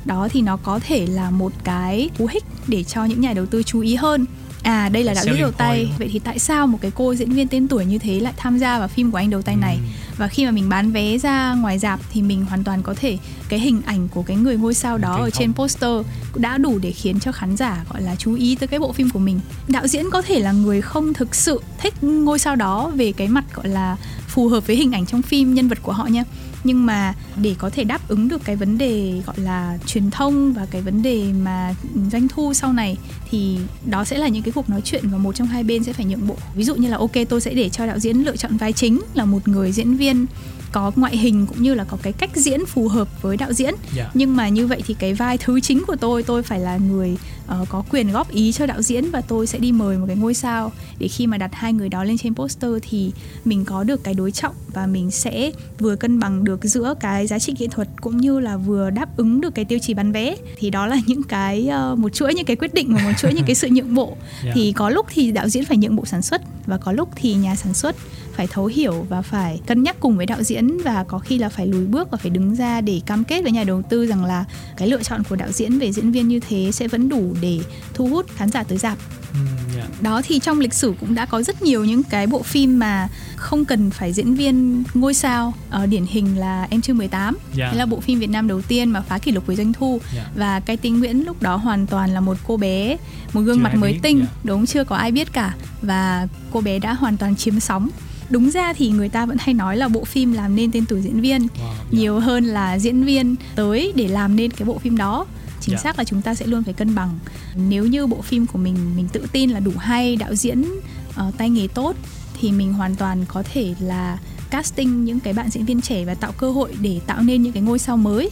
đó thì nó có thể là một cái cú hích để cho những nhà đầu tư chú ý hơn à đây là đạo diễn đầu tay. vậy thì tại sao một cái cô diễn viên tên tuổi như thế lại tham gia vào phim của anh đầu tay này? Và khi mà mình bán vé ra ngoài dạp thì mình hoàn toàn có thể cái hình ảnh của cái người ngôi sao đó ở trên poster đã đủ để khiến cho khán giả gọi là chú ý tới cái bộ phim của mình. Đạo diễn có thể là người không thực sự thích ngôi sao đó về cái mặt gọi là phù hợp với hình ảnh trong phim nhân vật của họ nha. Nhưng mà để có thể đáp ứng được cái vấn đề gọi là truyền thông và cái vấn đề mà doanh thu sau này thì đó sẽ là những cái cuộc nói chuyện và một trong hai bên sẽ phải nhượng bộ. Ví dụ như là ok tôi sẽ để cho đạo diễn lựa chọn vai chính là một người diễn viên có ngoại hình cũng như là có cái cách diễn phù hợp với đạo diễn. Dạ. Nhưng mà như vậy thì cái vai thứ chính của tôi tôi phải là người ờ, có quyền góp ý cho đạo diễn và tôi sẽ đi mời một cái ngôi sao để khi mà đặt hai người đó lên trên poster thì mình có được cái đối trọng và mình sẽ vừa cân bằng được giữa cái giá trị nghệ thuật cũng như là vừa đáp ứng được cái tiêu chí bán vé. Thì đó là những cái ờ, một chuỗi những cái quyết định và một chuỗi những cái sự nhượng bộ. Dạ. thì có lúc thì đạo diễn phải nhượng bộ sản xuất và có lúc thì nhà sản xuất phải thấu hiểu và phải cân nhắc cùng với đạo diễn và có khi là phải lùi bước và phải đứng ra để cam kết với nhà đầu tư rằng là cái lựa chọn của đạo diễn về diễn viên như thế sẽ vẫn đủ để thu hút khán giả tới dạp ừ, dạ đó thì trong lịch sử cũng đã có rất nhiều những cái bộ phim mà không cần phải diễn viên ngôi sao ở điển hình là em chưa 18 Dạ. Đấy là bộ phim Việt Nam đầu tiên mà phá kỷ lục về doanh thu Dạ. và cái tinh Nguyễn lúc đó hoàn toàn là một cô bé một gương Chưa mặt mới biết, tinh dạ. đúng chưa có ai biết cả và cô bé đã hoàn toàn chiếm sóng đúng ra thì người ta vẫn hay nói là bộ phim làm nên tên tuổi diễn viên wow, dạ. nhiều hơn là diễn viên tới để làm nên cái bộ phim đó chính Dạ. xác là chúng ta sẽ luôn phải cân bằng nếu như bộ phim của mình mình tự tin là đủ hay đạo diễn ờ, tay nghề tốt thì mình hoàn toàn có thể là casting những cái bạn diễn viên trẻ và tạo cơ hội để tạo nên những cái ngôi sao mới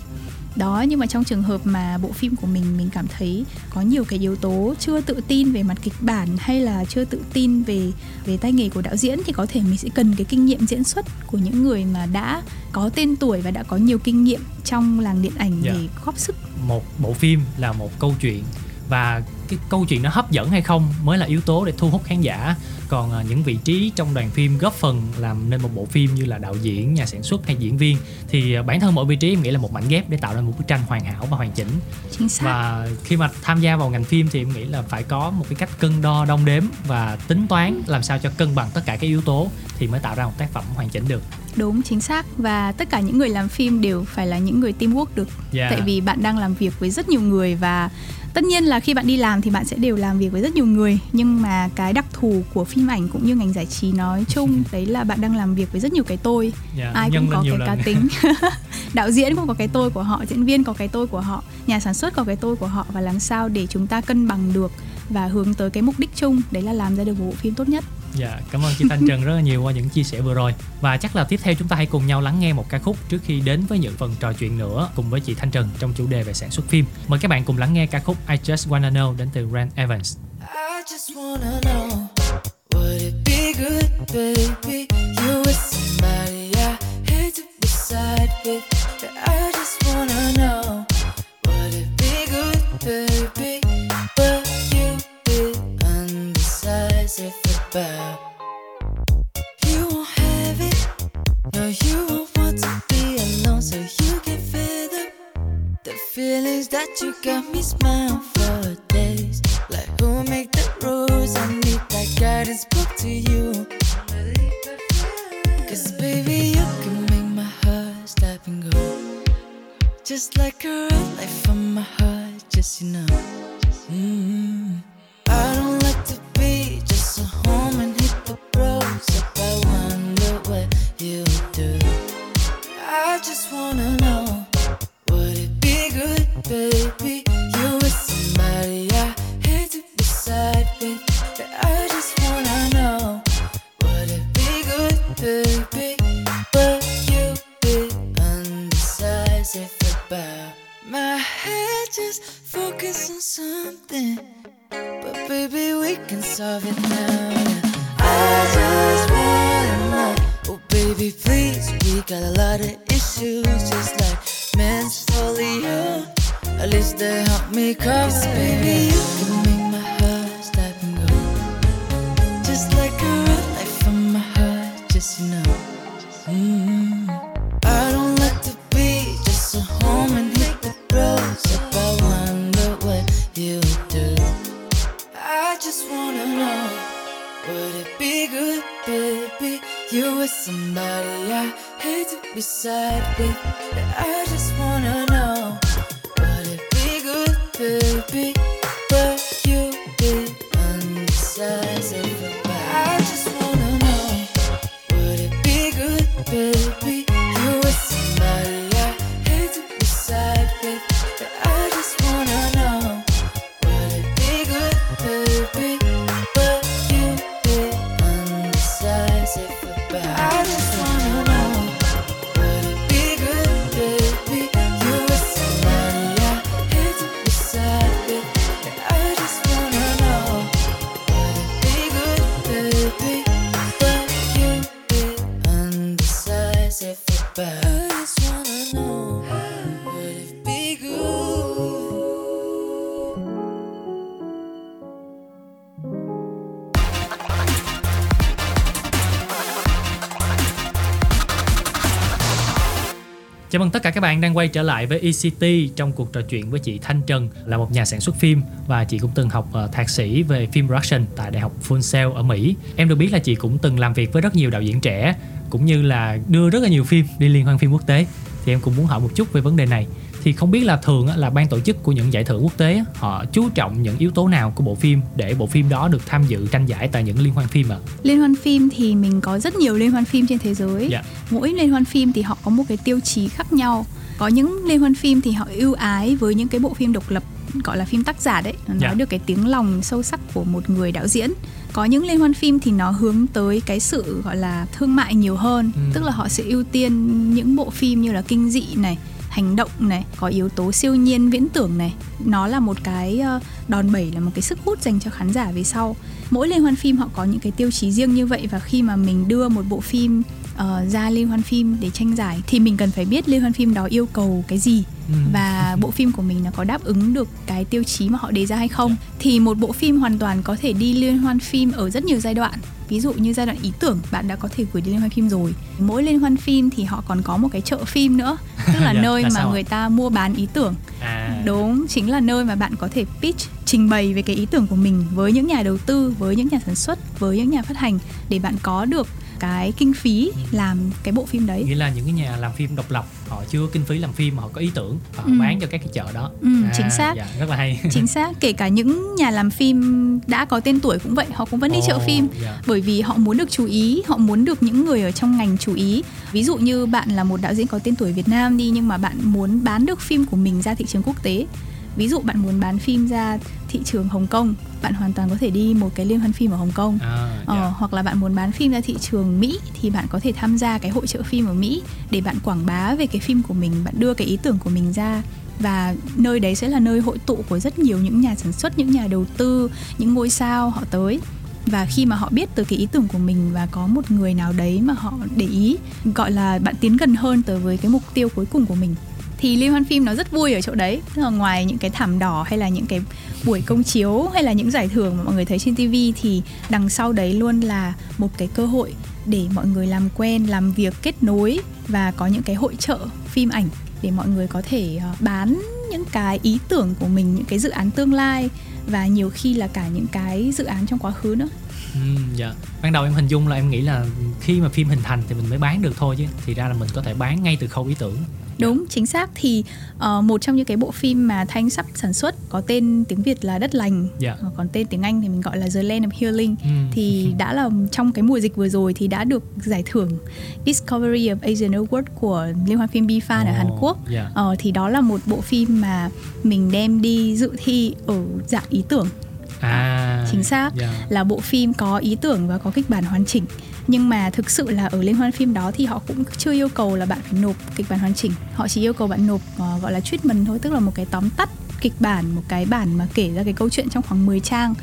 đó nhưng mà trong trường hợp mà bộ phim của mình mình cảm thấy có nhiều cái yếu tố chưa tự tin về mặt kịch bản hay là chưa tự tin về về tay nghề của đạo diễn thì có thể mình sẽ cần cái kinh nghiệm diễn xuất của những người mà đã có tên tuổi và đã có nhiều kinh nghiệm trong làng điện ảnh Dạ. để góp sức một bộ phim là một câu chuyện và cái câu chuyện nó hấp dẫn hay không mới là yếu tố để thu hút khán giả. Còn à, những vị trí trong đoàn phim góp phần làm nên một bộ phim như là đạo diễn nhà sản xuất hay diễn viên thì à, bản thân mỗi vị trí em nghĩ là một mảnh ghép để tạo nên một bức tranh hoàn hảo và hoàn chỉnh. Chính xác. Và khi mà tham gia vào ngành phim thì em nghĩ là phải có một cái cách cân đo đong đếm và tính toán làm sao cho cân bằng tất cả các yếu tố thì mới tạo ra một tác phẩm hoàn chỉnh được. Đúng chính xác. Và tất cả những người làm phim đều phải là những người teamwork được. Yeah. tại vì bạn đang làm việc với rất nhiều người và tất nhiên là khi bạn đi làm thì bạn sẽ đều làm việc với rất nhiều người nhưng mà cái đặc thù của phim ảnh cũng như ngành giải trí nói chung đấy là bạn đang làm việc với rất nhiều cái tôi. Dạ, ai cũng có cái lần. cá tính. Đạo diễn cũng có cái tôi của họ diễn viên có cái tôi của họ nhà sản xuất có cái tôi của họ và làm sao để chúng ta cân bằng được và hướng tới cái mục đích chung đấy là làm ra được một bộ phim tốt nhất Dạ, cảm ơn chị Thanh Trần rất là nhiều qua những chia sẻ vừa rồi Và chắc là tiếp theo chúng ta hãy cùng nhau lắng nghe một ca khúc trước khi đến với những phần trò chuyện nữa cùng với chị Thanh Trần trong chủ đề về sản xuất phim Mời các bạn cùng lắng nghe ca khúc I Just Wanna Know đến từ Grant Evans I just wanna know Would it be good, baby? You with somebody I hate to be side with. I just wanna know Would it be good, baby? But you be undecisive You won't have it No, you won't want to be alone So you can feel the the feelings that you got me smiling for days. Like who make the rules? I need that guidance book to you. Cause baby, you can make my heart stop and go. Just like a red light from my heart, just you know. Mm. I don't like to be just at home Chào mừng tất cả các bạn đang quay trở lại với ECT trong cuộc trò chuyện với chị Thanh Trần, là một nhà sản xuất phim và chị cũng từng học ờ, thạc sĩ về phim production tại Đại học Full Sail ở Mỹ. Em được biết là chị cũng từng làm việc với rất nhiều đạo diễn trẻ, cũng như là đưa rất là nhiều phim đi liên hoan phim quốc tế. Thì em cũng muốn hỏi một chút về vấn đề này. Thì không biết là thường là ban tổ chức của những giải thưởng quốc tế họ chú trọng những yếu tố nào của bộ phim để bộ phim đó được tham dự tranh giải tại những liên hoan phim ạ? liên hoan phim thì mình có rất nhiều liên hoan phim trên thế giới Dạ. mỗi liên hoan phim thì họ có một cái tiêu chí khác nhau có những liên hoan phim thì họ ưu ái với những cái bộ phim độc lập gọi là phim tác giả đấy nó nói Dạ. được cái tiếng lòng sâu sắc của một người đạo diễn có những liên hoan phim thì nó hướng tới cái sự gọi là thương mại nhiều hơn Ừ. tức là họ sẽ ưu tiên những bộ phim như là kinh dị này hành động này, có yếu tố siêu nhiên, viễn tưởng này. Nó là một cái ờ, đòn bẩy, là một cái sức hút dành cho khán giả về sau. Mỗi liên hoan phim họ có những cái tiêu chí riêng như vậy và khi mà mình đưa một bộ phim uh, ra liên hoan phim để tranh giải thì mình cần phải biết liên hoan phim đó yêu cầu cái gì Ừ. và bộ phim của mình nó có đáp ứng được cái tiêu chí mà họ đề ra hay không. Thì một bộ phim hoàn toàn có thể đi liên hoan phim ở rất nhiều giai đoạn. Ví dụ như giai đoạn ý tưởng bạn đã có thể gửi đi liên hoan phim rồi. Mỗi liên hoan phim thì họ còn có một cái chợ phim nữa tức là Dạ, nơi là mà người ta mua bán ý tưởng. À. Đúng chính là nơi mà bạn có thể pitch trình bày về cái ý tưởng của mình với những nhà đầu tư với những nhà sản xuất với những nhà phát hành để bạn có được cái kinh phí làm cái bộ phim đấy nghĩa là những cái nhà làm phim độc lập họ chưa kinh phí làm phim mà họ có ý tưởng họ Ừ. bán cho các cái chợ đó Ừ, chính xác. dạ, rất là hay chính xác kể cả những nhà làm phim đã có tên tuổi cũng vậy họ cũng vẫn đi chợ Ồ, phim dạ. bởi vì họ muốn được chú ý họ muốn được những người ở trong ngành chú ý ví dụ như bạn là một đạo diễn có tên tuổi Việt Nam đi nhưng mà bạn muốn bán được phim của mình ra thị trường quốc tế ví dụ bạn muốn bán phim ra thị trường Hồng Kông bạn hoàn toàn có thể đi một cái liên hoan phim ở Hồng Kông. À, Ờ, dạ. hoặc là bạn muốn bán phim ra thị trường Mỹ thì bạn có thể tham gia cái hội trợ phim ở Mỹ để bạn quảng bá về cái phim của mình, bạn đưa cái ý tưởng của mình ra. Và nơi đấy sẽ là nơi hội tụ của rất nhiều những nhà sản xuất, những nhà đầu tư, những ngôi sao họ tới. Và khi mà họ biết từ cái ý tưởng của mình và có một người nào đấy mà họ để ý gọi là bạn tiến gần hơn tới với cái mục tiêu cuối cùng của mình thì liên hoan phim nó rất vui ở chỗ đấy tức là ngoài những cái thảm đỏ hay là những cái buổi công chiếu hay là những giải thưởng mà mọi người thấy trên TV thì đằng sau đấy luôn là một cái cơ hội để mọi người làm quen làm việc kết nối và có những cái hội trợ phim ảnh để mọi người có thể ờ, bán những cái ý tưởng của mình những cái dự án tương lai và nhiều khi là cả những cái dự án trong quá khứ nữa Ừ, dạ. Ban đầu em hình dung là em nghĩ là khi mà phim hình thành thì mình mới bán được thôi chứ thì ra là mình có thể bán ngay từ khâu ý tưởng. Đúng, chính xác thì ờ, một trong những cái bộ phim mà Thanh sắp sản xuất có tên tiếng Việt là Đất Lành, Dạ. ờ, còn tên tiếng Anh thì mình gọi là The Land of Healing Ừ. thì đã là trong cái mùa dịch vừa rồi thì đã được giải thưởng Discovery of Asian Award của liên hoan phim BFAN ở Ồ, Hàn Quốc. dạ. Ờ, thì đó là một bộ phim mà mình đem đi dự thi ở dạng ý tưởng À. chính xác Dạ. là bộ phim có ý tưởng và có kịch bản hoàn chỉnh nhưng mà thực sự là ở liên hoan phim đó thì họ cũng chưa yêu cầu là bạn phải nộp kịch bản hoàn chỉnh. Họ chỉ yêu cầu bạn nộp uh, gọi là treatment thôi tức là một cái tóm tắt kịch bản một cái bản mà kể ra cái câu chuyện trong khoảng 10 trang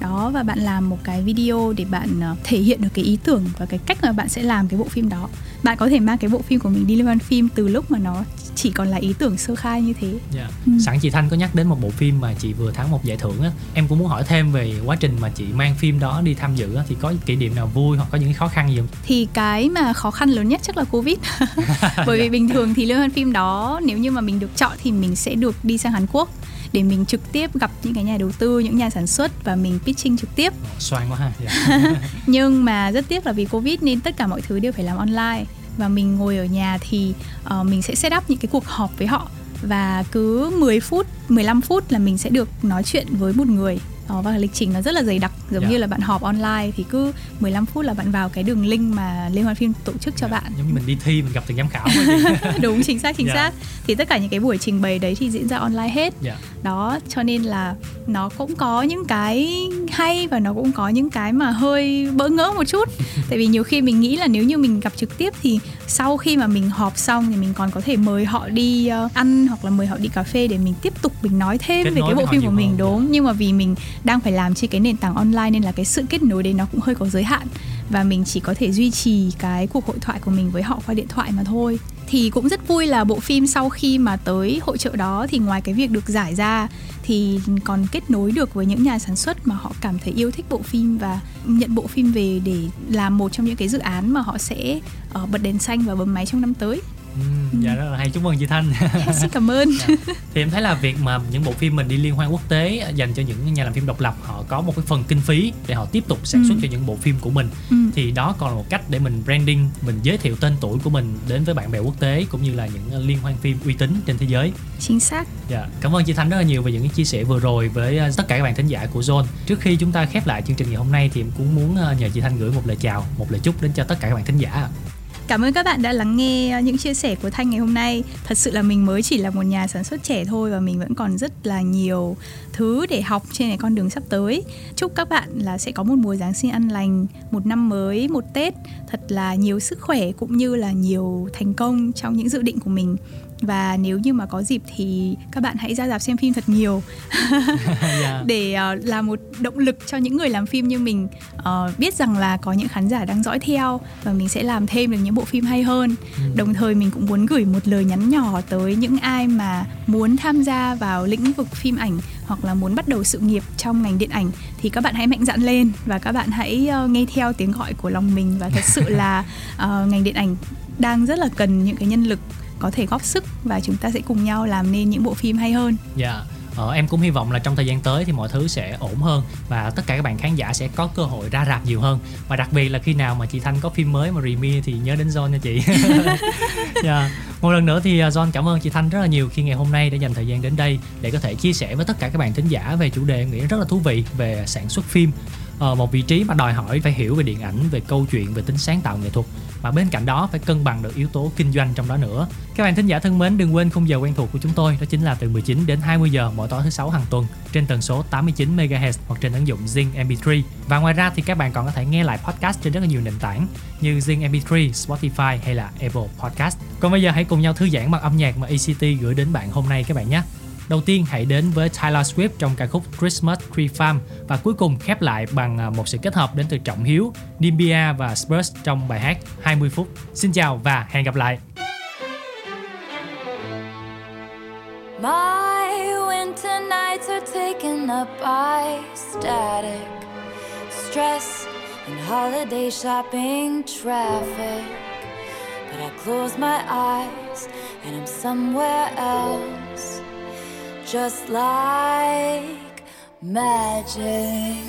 đó và bạn làm một cái video để bạn ờ, thể hiện được cái ý tưởng và cái cách mà bạn sẽ làm cái bộ phim đó bạn có thể mang cái bộ phim của mình đi liên hoan phim từ lúc mà nó chỉ còn là ý tưởng sơ khai như thế Dạ. Ừ. Sẵn chị Thanh có nhắc đến một bộ phim mà chị vừa thắng một giải thưởng á, em cũng muốn hỏi thêm về quá trình mà chị mang phim đó đi tham dự á, thì có kỷ niệm nào vui hoặc có những khó khăn gì không? thì cái mà khó khăn lớn nhất chắc là covid bởi vì bình thường thì liên hoan phim đó nếu như mà mình được chọn thì mình sẽ được đi sang Hàn Quốc để mình trực tiếp gặp những cái nhà đầu tư những nhà sản xuất và mình pitching trực tiếp Xoan quá ha. Dạ. nhưng mà rất tiếc là vì covid nên tất cả mọi thứ đều phải làm online và mình ngồi ở nhà thì ờ, mình sẽ set up những cái cuộc họp với họ và cứ 10 phút 15 phút là mình sẽ được nói chuyện với một người Ờ, và lịch trình nó rất là dày đặc giống Dạ. như là bạn họp online thì cứ 15 phút là bạn vào cái đường link mà liên hoan phim tổ chức cho bạn Giống như mình đi thi mình gặp từng giám khảo đúng chính xác chính Dạ. xác thì tất cả những cái buổi trình bày đấy thì diễn ra online hết dạ. đó cho nên là nó cũng có những cái hay và nó cũng có những cái mà hơi bỡ ngỡ một chút tại vì nhiều khi mình nghĩ là nếu như mình gặp trực tiếp thì sau khi mà mình họp xong thì mình còn có thể mời họ đi ờ, ăn hoặc là mời họ đi cà phê để mình tiếp tục mình nói thêm Kết về cái bộ phim của mình hơn. đúng nhưng mà vì mình đang phải làm trên cái nền tảng online nên là cái sự kết nối đấy nó cũng hơi có giới hạn và mình chỉ có thể duy trì cái cuộc hội thoại của mình với họ qua điện thoại mà thôi thì cũng rất vui là bộ phim sau khi mà tới hội trợ đó thì ngoài cái việc được giải ra thì còn kết nối được với những nhà sản xuất mà họ cảm thấy yêu thích bộ phim và nhận bộ phim về để làm một trong những cái dự án mà họ sẽ uh, bật đèn xanh và bấm máy trong năm tới. Ừ, dạ rất là hay chúc mừng chị Thanh. Xin cảm ơn. Dạ. thì em thấy là việc mà những bộ phim mình đi liên hoan quốc tế dành cho những nhà làm phim độc lập họ có một cái phần kinh phí để họ tiếp tục sản xuất Ừ. cho những bộ phim của mình Ừ. thì đó còn là một cách để mình branding mình giới thiệu tên tuổi của mình đến với bạn bè quốc tế cũng như là những liên hoan phim uy tín trên thế giới Chính xác. Dạ, cảm ơn chị Thanh rất là nhiều về những chia sẻ vừa rồi với ờ, tất cả các bạn thính giả của Zone. Trước khi chúng ta khép lại chương trình ngày hôm nay thì em cũng muốn ờ, nhờ chị Thanh gửi một lời chào, một lời chúc đến cho tất cả các bạn thính giả. Cảm ơn các bạn đã lắng nghe ờ, những chia sẻ của Thanh ngày hôm nay. Thật sự là mình mới chỉ là một nhà sản xuất trẻ thôi và mình vẫn còn rất là nhiều thứ để học trên cái con đường sắp tới. Chúc các bạn là sẽ có một mùa Giáng sinh an lành, một năm mới, một Tết thật là nhiều sức khỏe cũng như là nhiều thành công trong những dự định của mình và nếu như mà có dịp thì các bạn hãy ra dạp xem phim thật nhiều. Dạ. để uh, là một động lực cho những người làm phim như mình uh, biết rằng là có những khán giả đang dõi theo và mình sẽ làm thêm được những bộ phim hay hơn. Đồng thời mình cũng muốn gửi một lời nhắn nhỏ tới những ai mà muốn tham gia vào lĩnh vực phim ảnh hoặc là muốn bắt đầu sự nghiệp trong ngành điện ảnh thì các bạn hãy mạnh dạn lên và các bạn hãy uh, nghe theo tiếng gọi của lòng mình. Và thật sự là uh, ngành điện ảnh đang rất là cần những cái nhân lực có thể góp sức và chúng ta sẽ cùng nhau làm nên những bộ phim hay hơn Dạ. Ờ, em cũng hy vọng là trong thời gian tới thì mọi thứ sẽ ổn hơn và tất cả các bạn khán giả sẽ có cơ hội ra rạp nhiều hơn và đặc biệt là khi nào mà chị Thanh có phim mới mà remake thì nhớ đến John nha chị. Dạ. Một lần nữa thì uh, John cảm ơn chị Thanh rất là nhiều khi ngày hôm nay đã dành thời gian đến đây để có thể chia sẻ với tất cả các bạn thính giả về chủ đề em nghĩ rất là thú vị về sản xuất phim Ờ, một vị trí mà đòi hỏi phải hiểu về điện ảnh, về câu chuyện, về tính sáng tạo nghệ thuật mà bên cạnh đó phải cân bằng được yếu tố kinh doanh trong đó nữa. Các bạn thính giả thân mến, đừng quên khung giờ quen thuộc của chúng tôi đó chính là từ 19 đến 20 giờ mỗi tối thứ sáu hàng tuần trên tần số 89 MHz hoặc trên ứng dụng Zing MP3. Và ngoài ra thì các bạn còn có thể nghe lại podcast trên rất là nhiều nền tảng như Zing MP3, Spotify hay là Apple Podcast. Còn bây giờ hãy cùng nhau thư giãn bằng âm nhạc mà ECT gửi đến bạn hôm nay các bạn nhé. Đầu tiên hãy đến với Taylor Swift trong ca khúc Christmas Tree Farm và cuối cùng khép lại bằng à, một sự kết hợp đến từ Trọng Hiếu, Nimbia và Spurs trong bài hát 20 phút. Xin chào và hẹn gặp lại. My winter nights are taken up by static, stress, and holiday shopping traffic. But I close my eyes and I'm somewhere else, just like magic.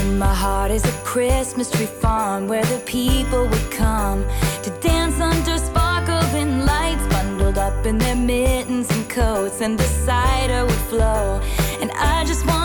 In my heart is a Christmas tree farm where the people would come to dance under sparkling lights, bundled up in their mittens and coats, and the cider would flow. And I just wanna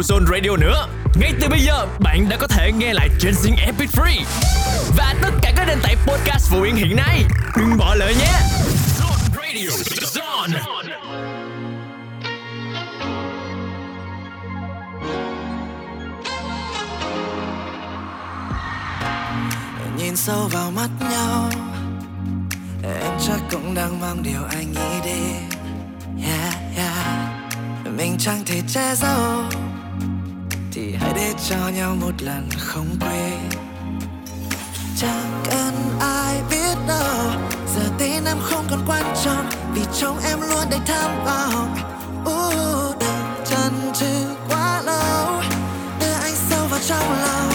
của Zone Radio nữa. Ngay từ bây giờ, bạn đã có thể nghe lại trên Zing Epic Free và tất cả các nền tảng podcast phụ yên hiện nay. Đừng bỏ lỡ nhé. Zone Radio. Zone. Nhìn sâu vào mắt nhau Em chắc cũng đang mong điều anh nghĩ đi Yeah, yeah Mình chẳng thể che giấu để cho nhau một lần không quên. Chẳng cần ai biết đâu giờ tin em không còn quan trọng vì trong em luôn đầy tham vọng. Uh, đừng chần chừ quá lâu đưa anh sâu vào trong lòng.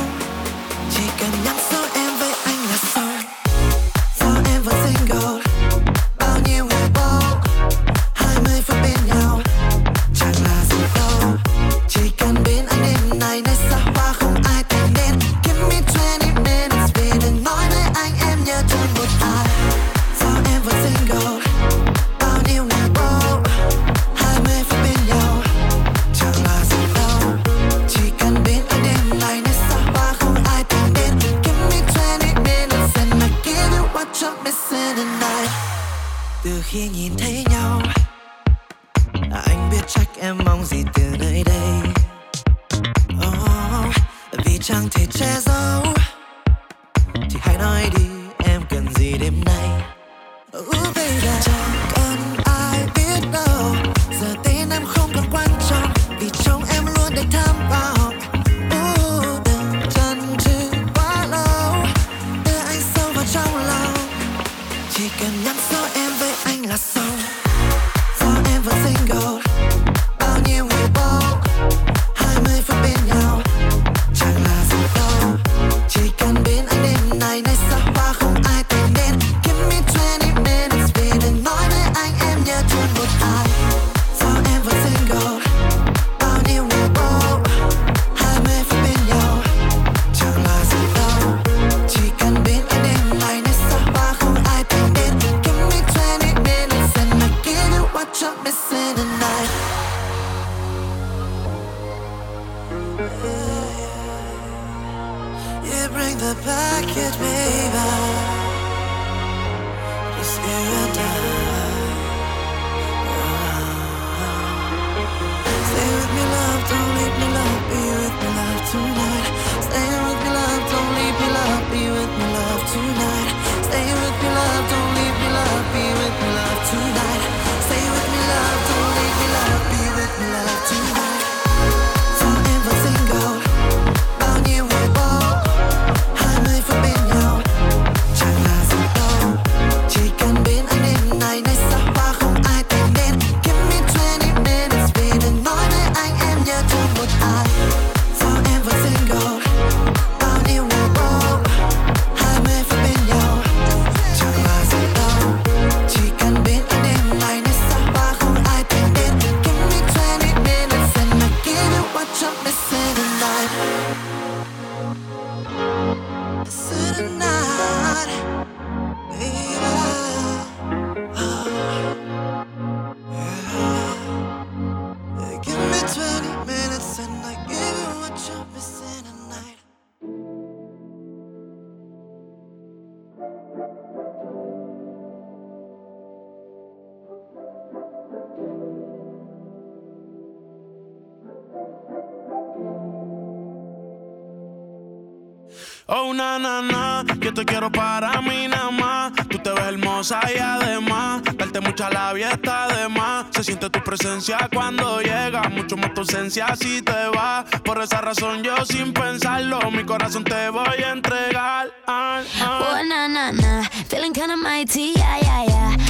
Oh, na, na, na, yo te quiero para mí nada más. Tú te ves hermosa y además, darte mucha labia está demás. Se siente tu presencia cuando llega, mucho más tu ausencia si te va. Por esa razón yo sin pensarlo, mi corazón te voy a entregar. Ah, ah. Oh, na, na, na, feeling kinda mighty, yeah, yeah, yeah.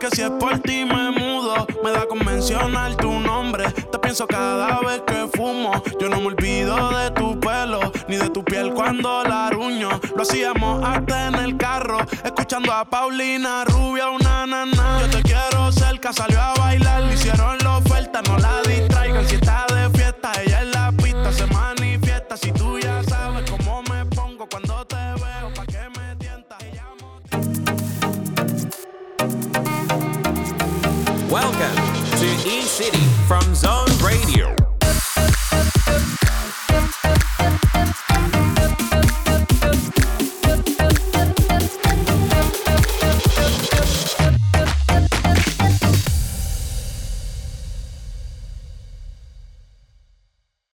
que si es por ti me mudo, me da con mencionar tu nombre. Te pienso cada vez que fumo. Yo no me olvido de tu pelo, ni de tu piel cuando la aruño. Lo hacíamos hasta en el carro, escuchando a Paulina Rubia, una nana. Yo te quiero cerca, salió a bailar. Le hicieron la oferta, no la distraigan. Si está de fiesta, ella en la pista se manifiesta. Si tú ya sabes. Welcome to E City from Zone Radio.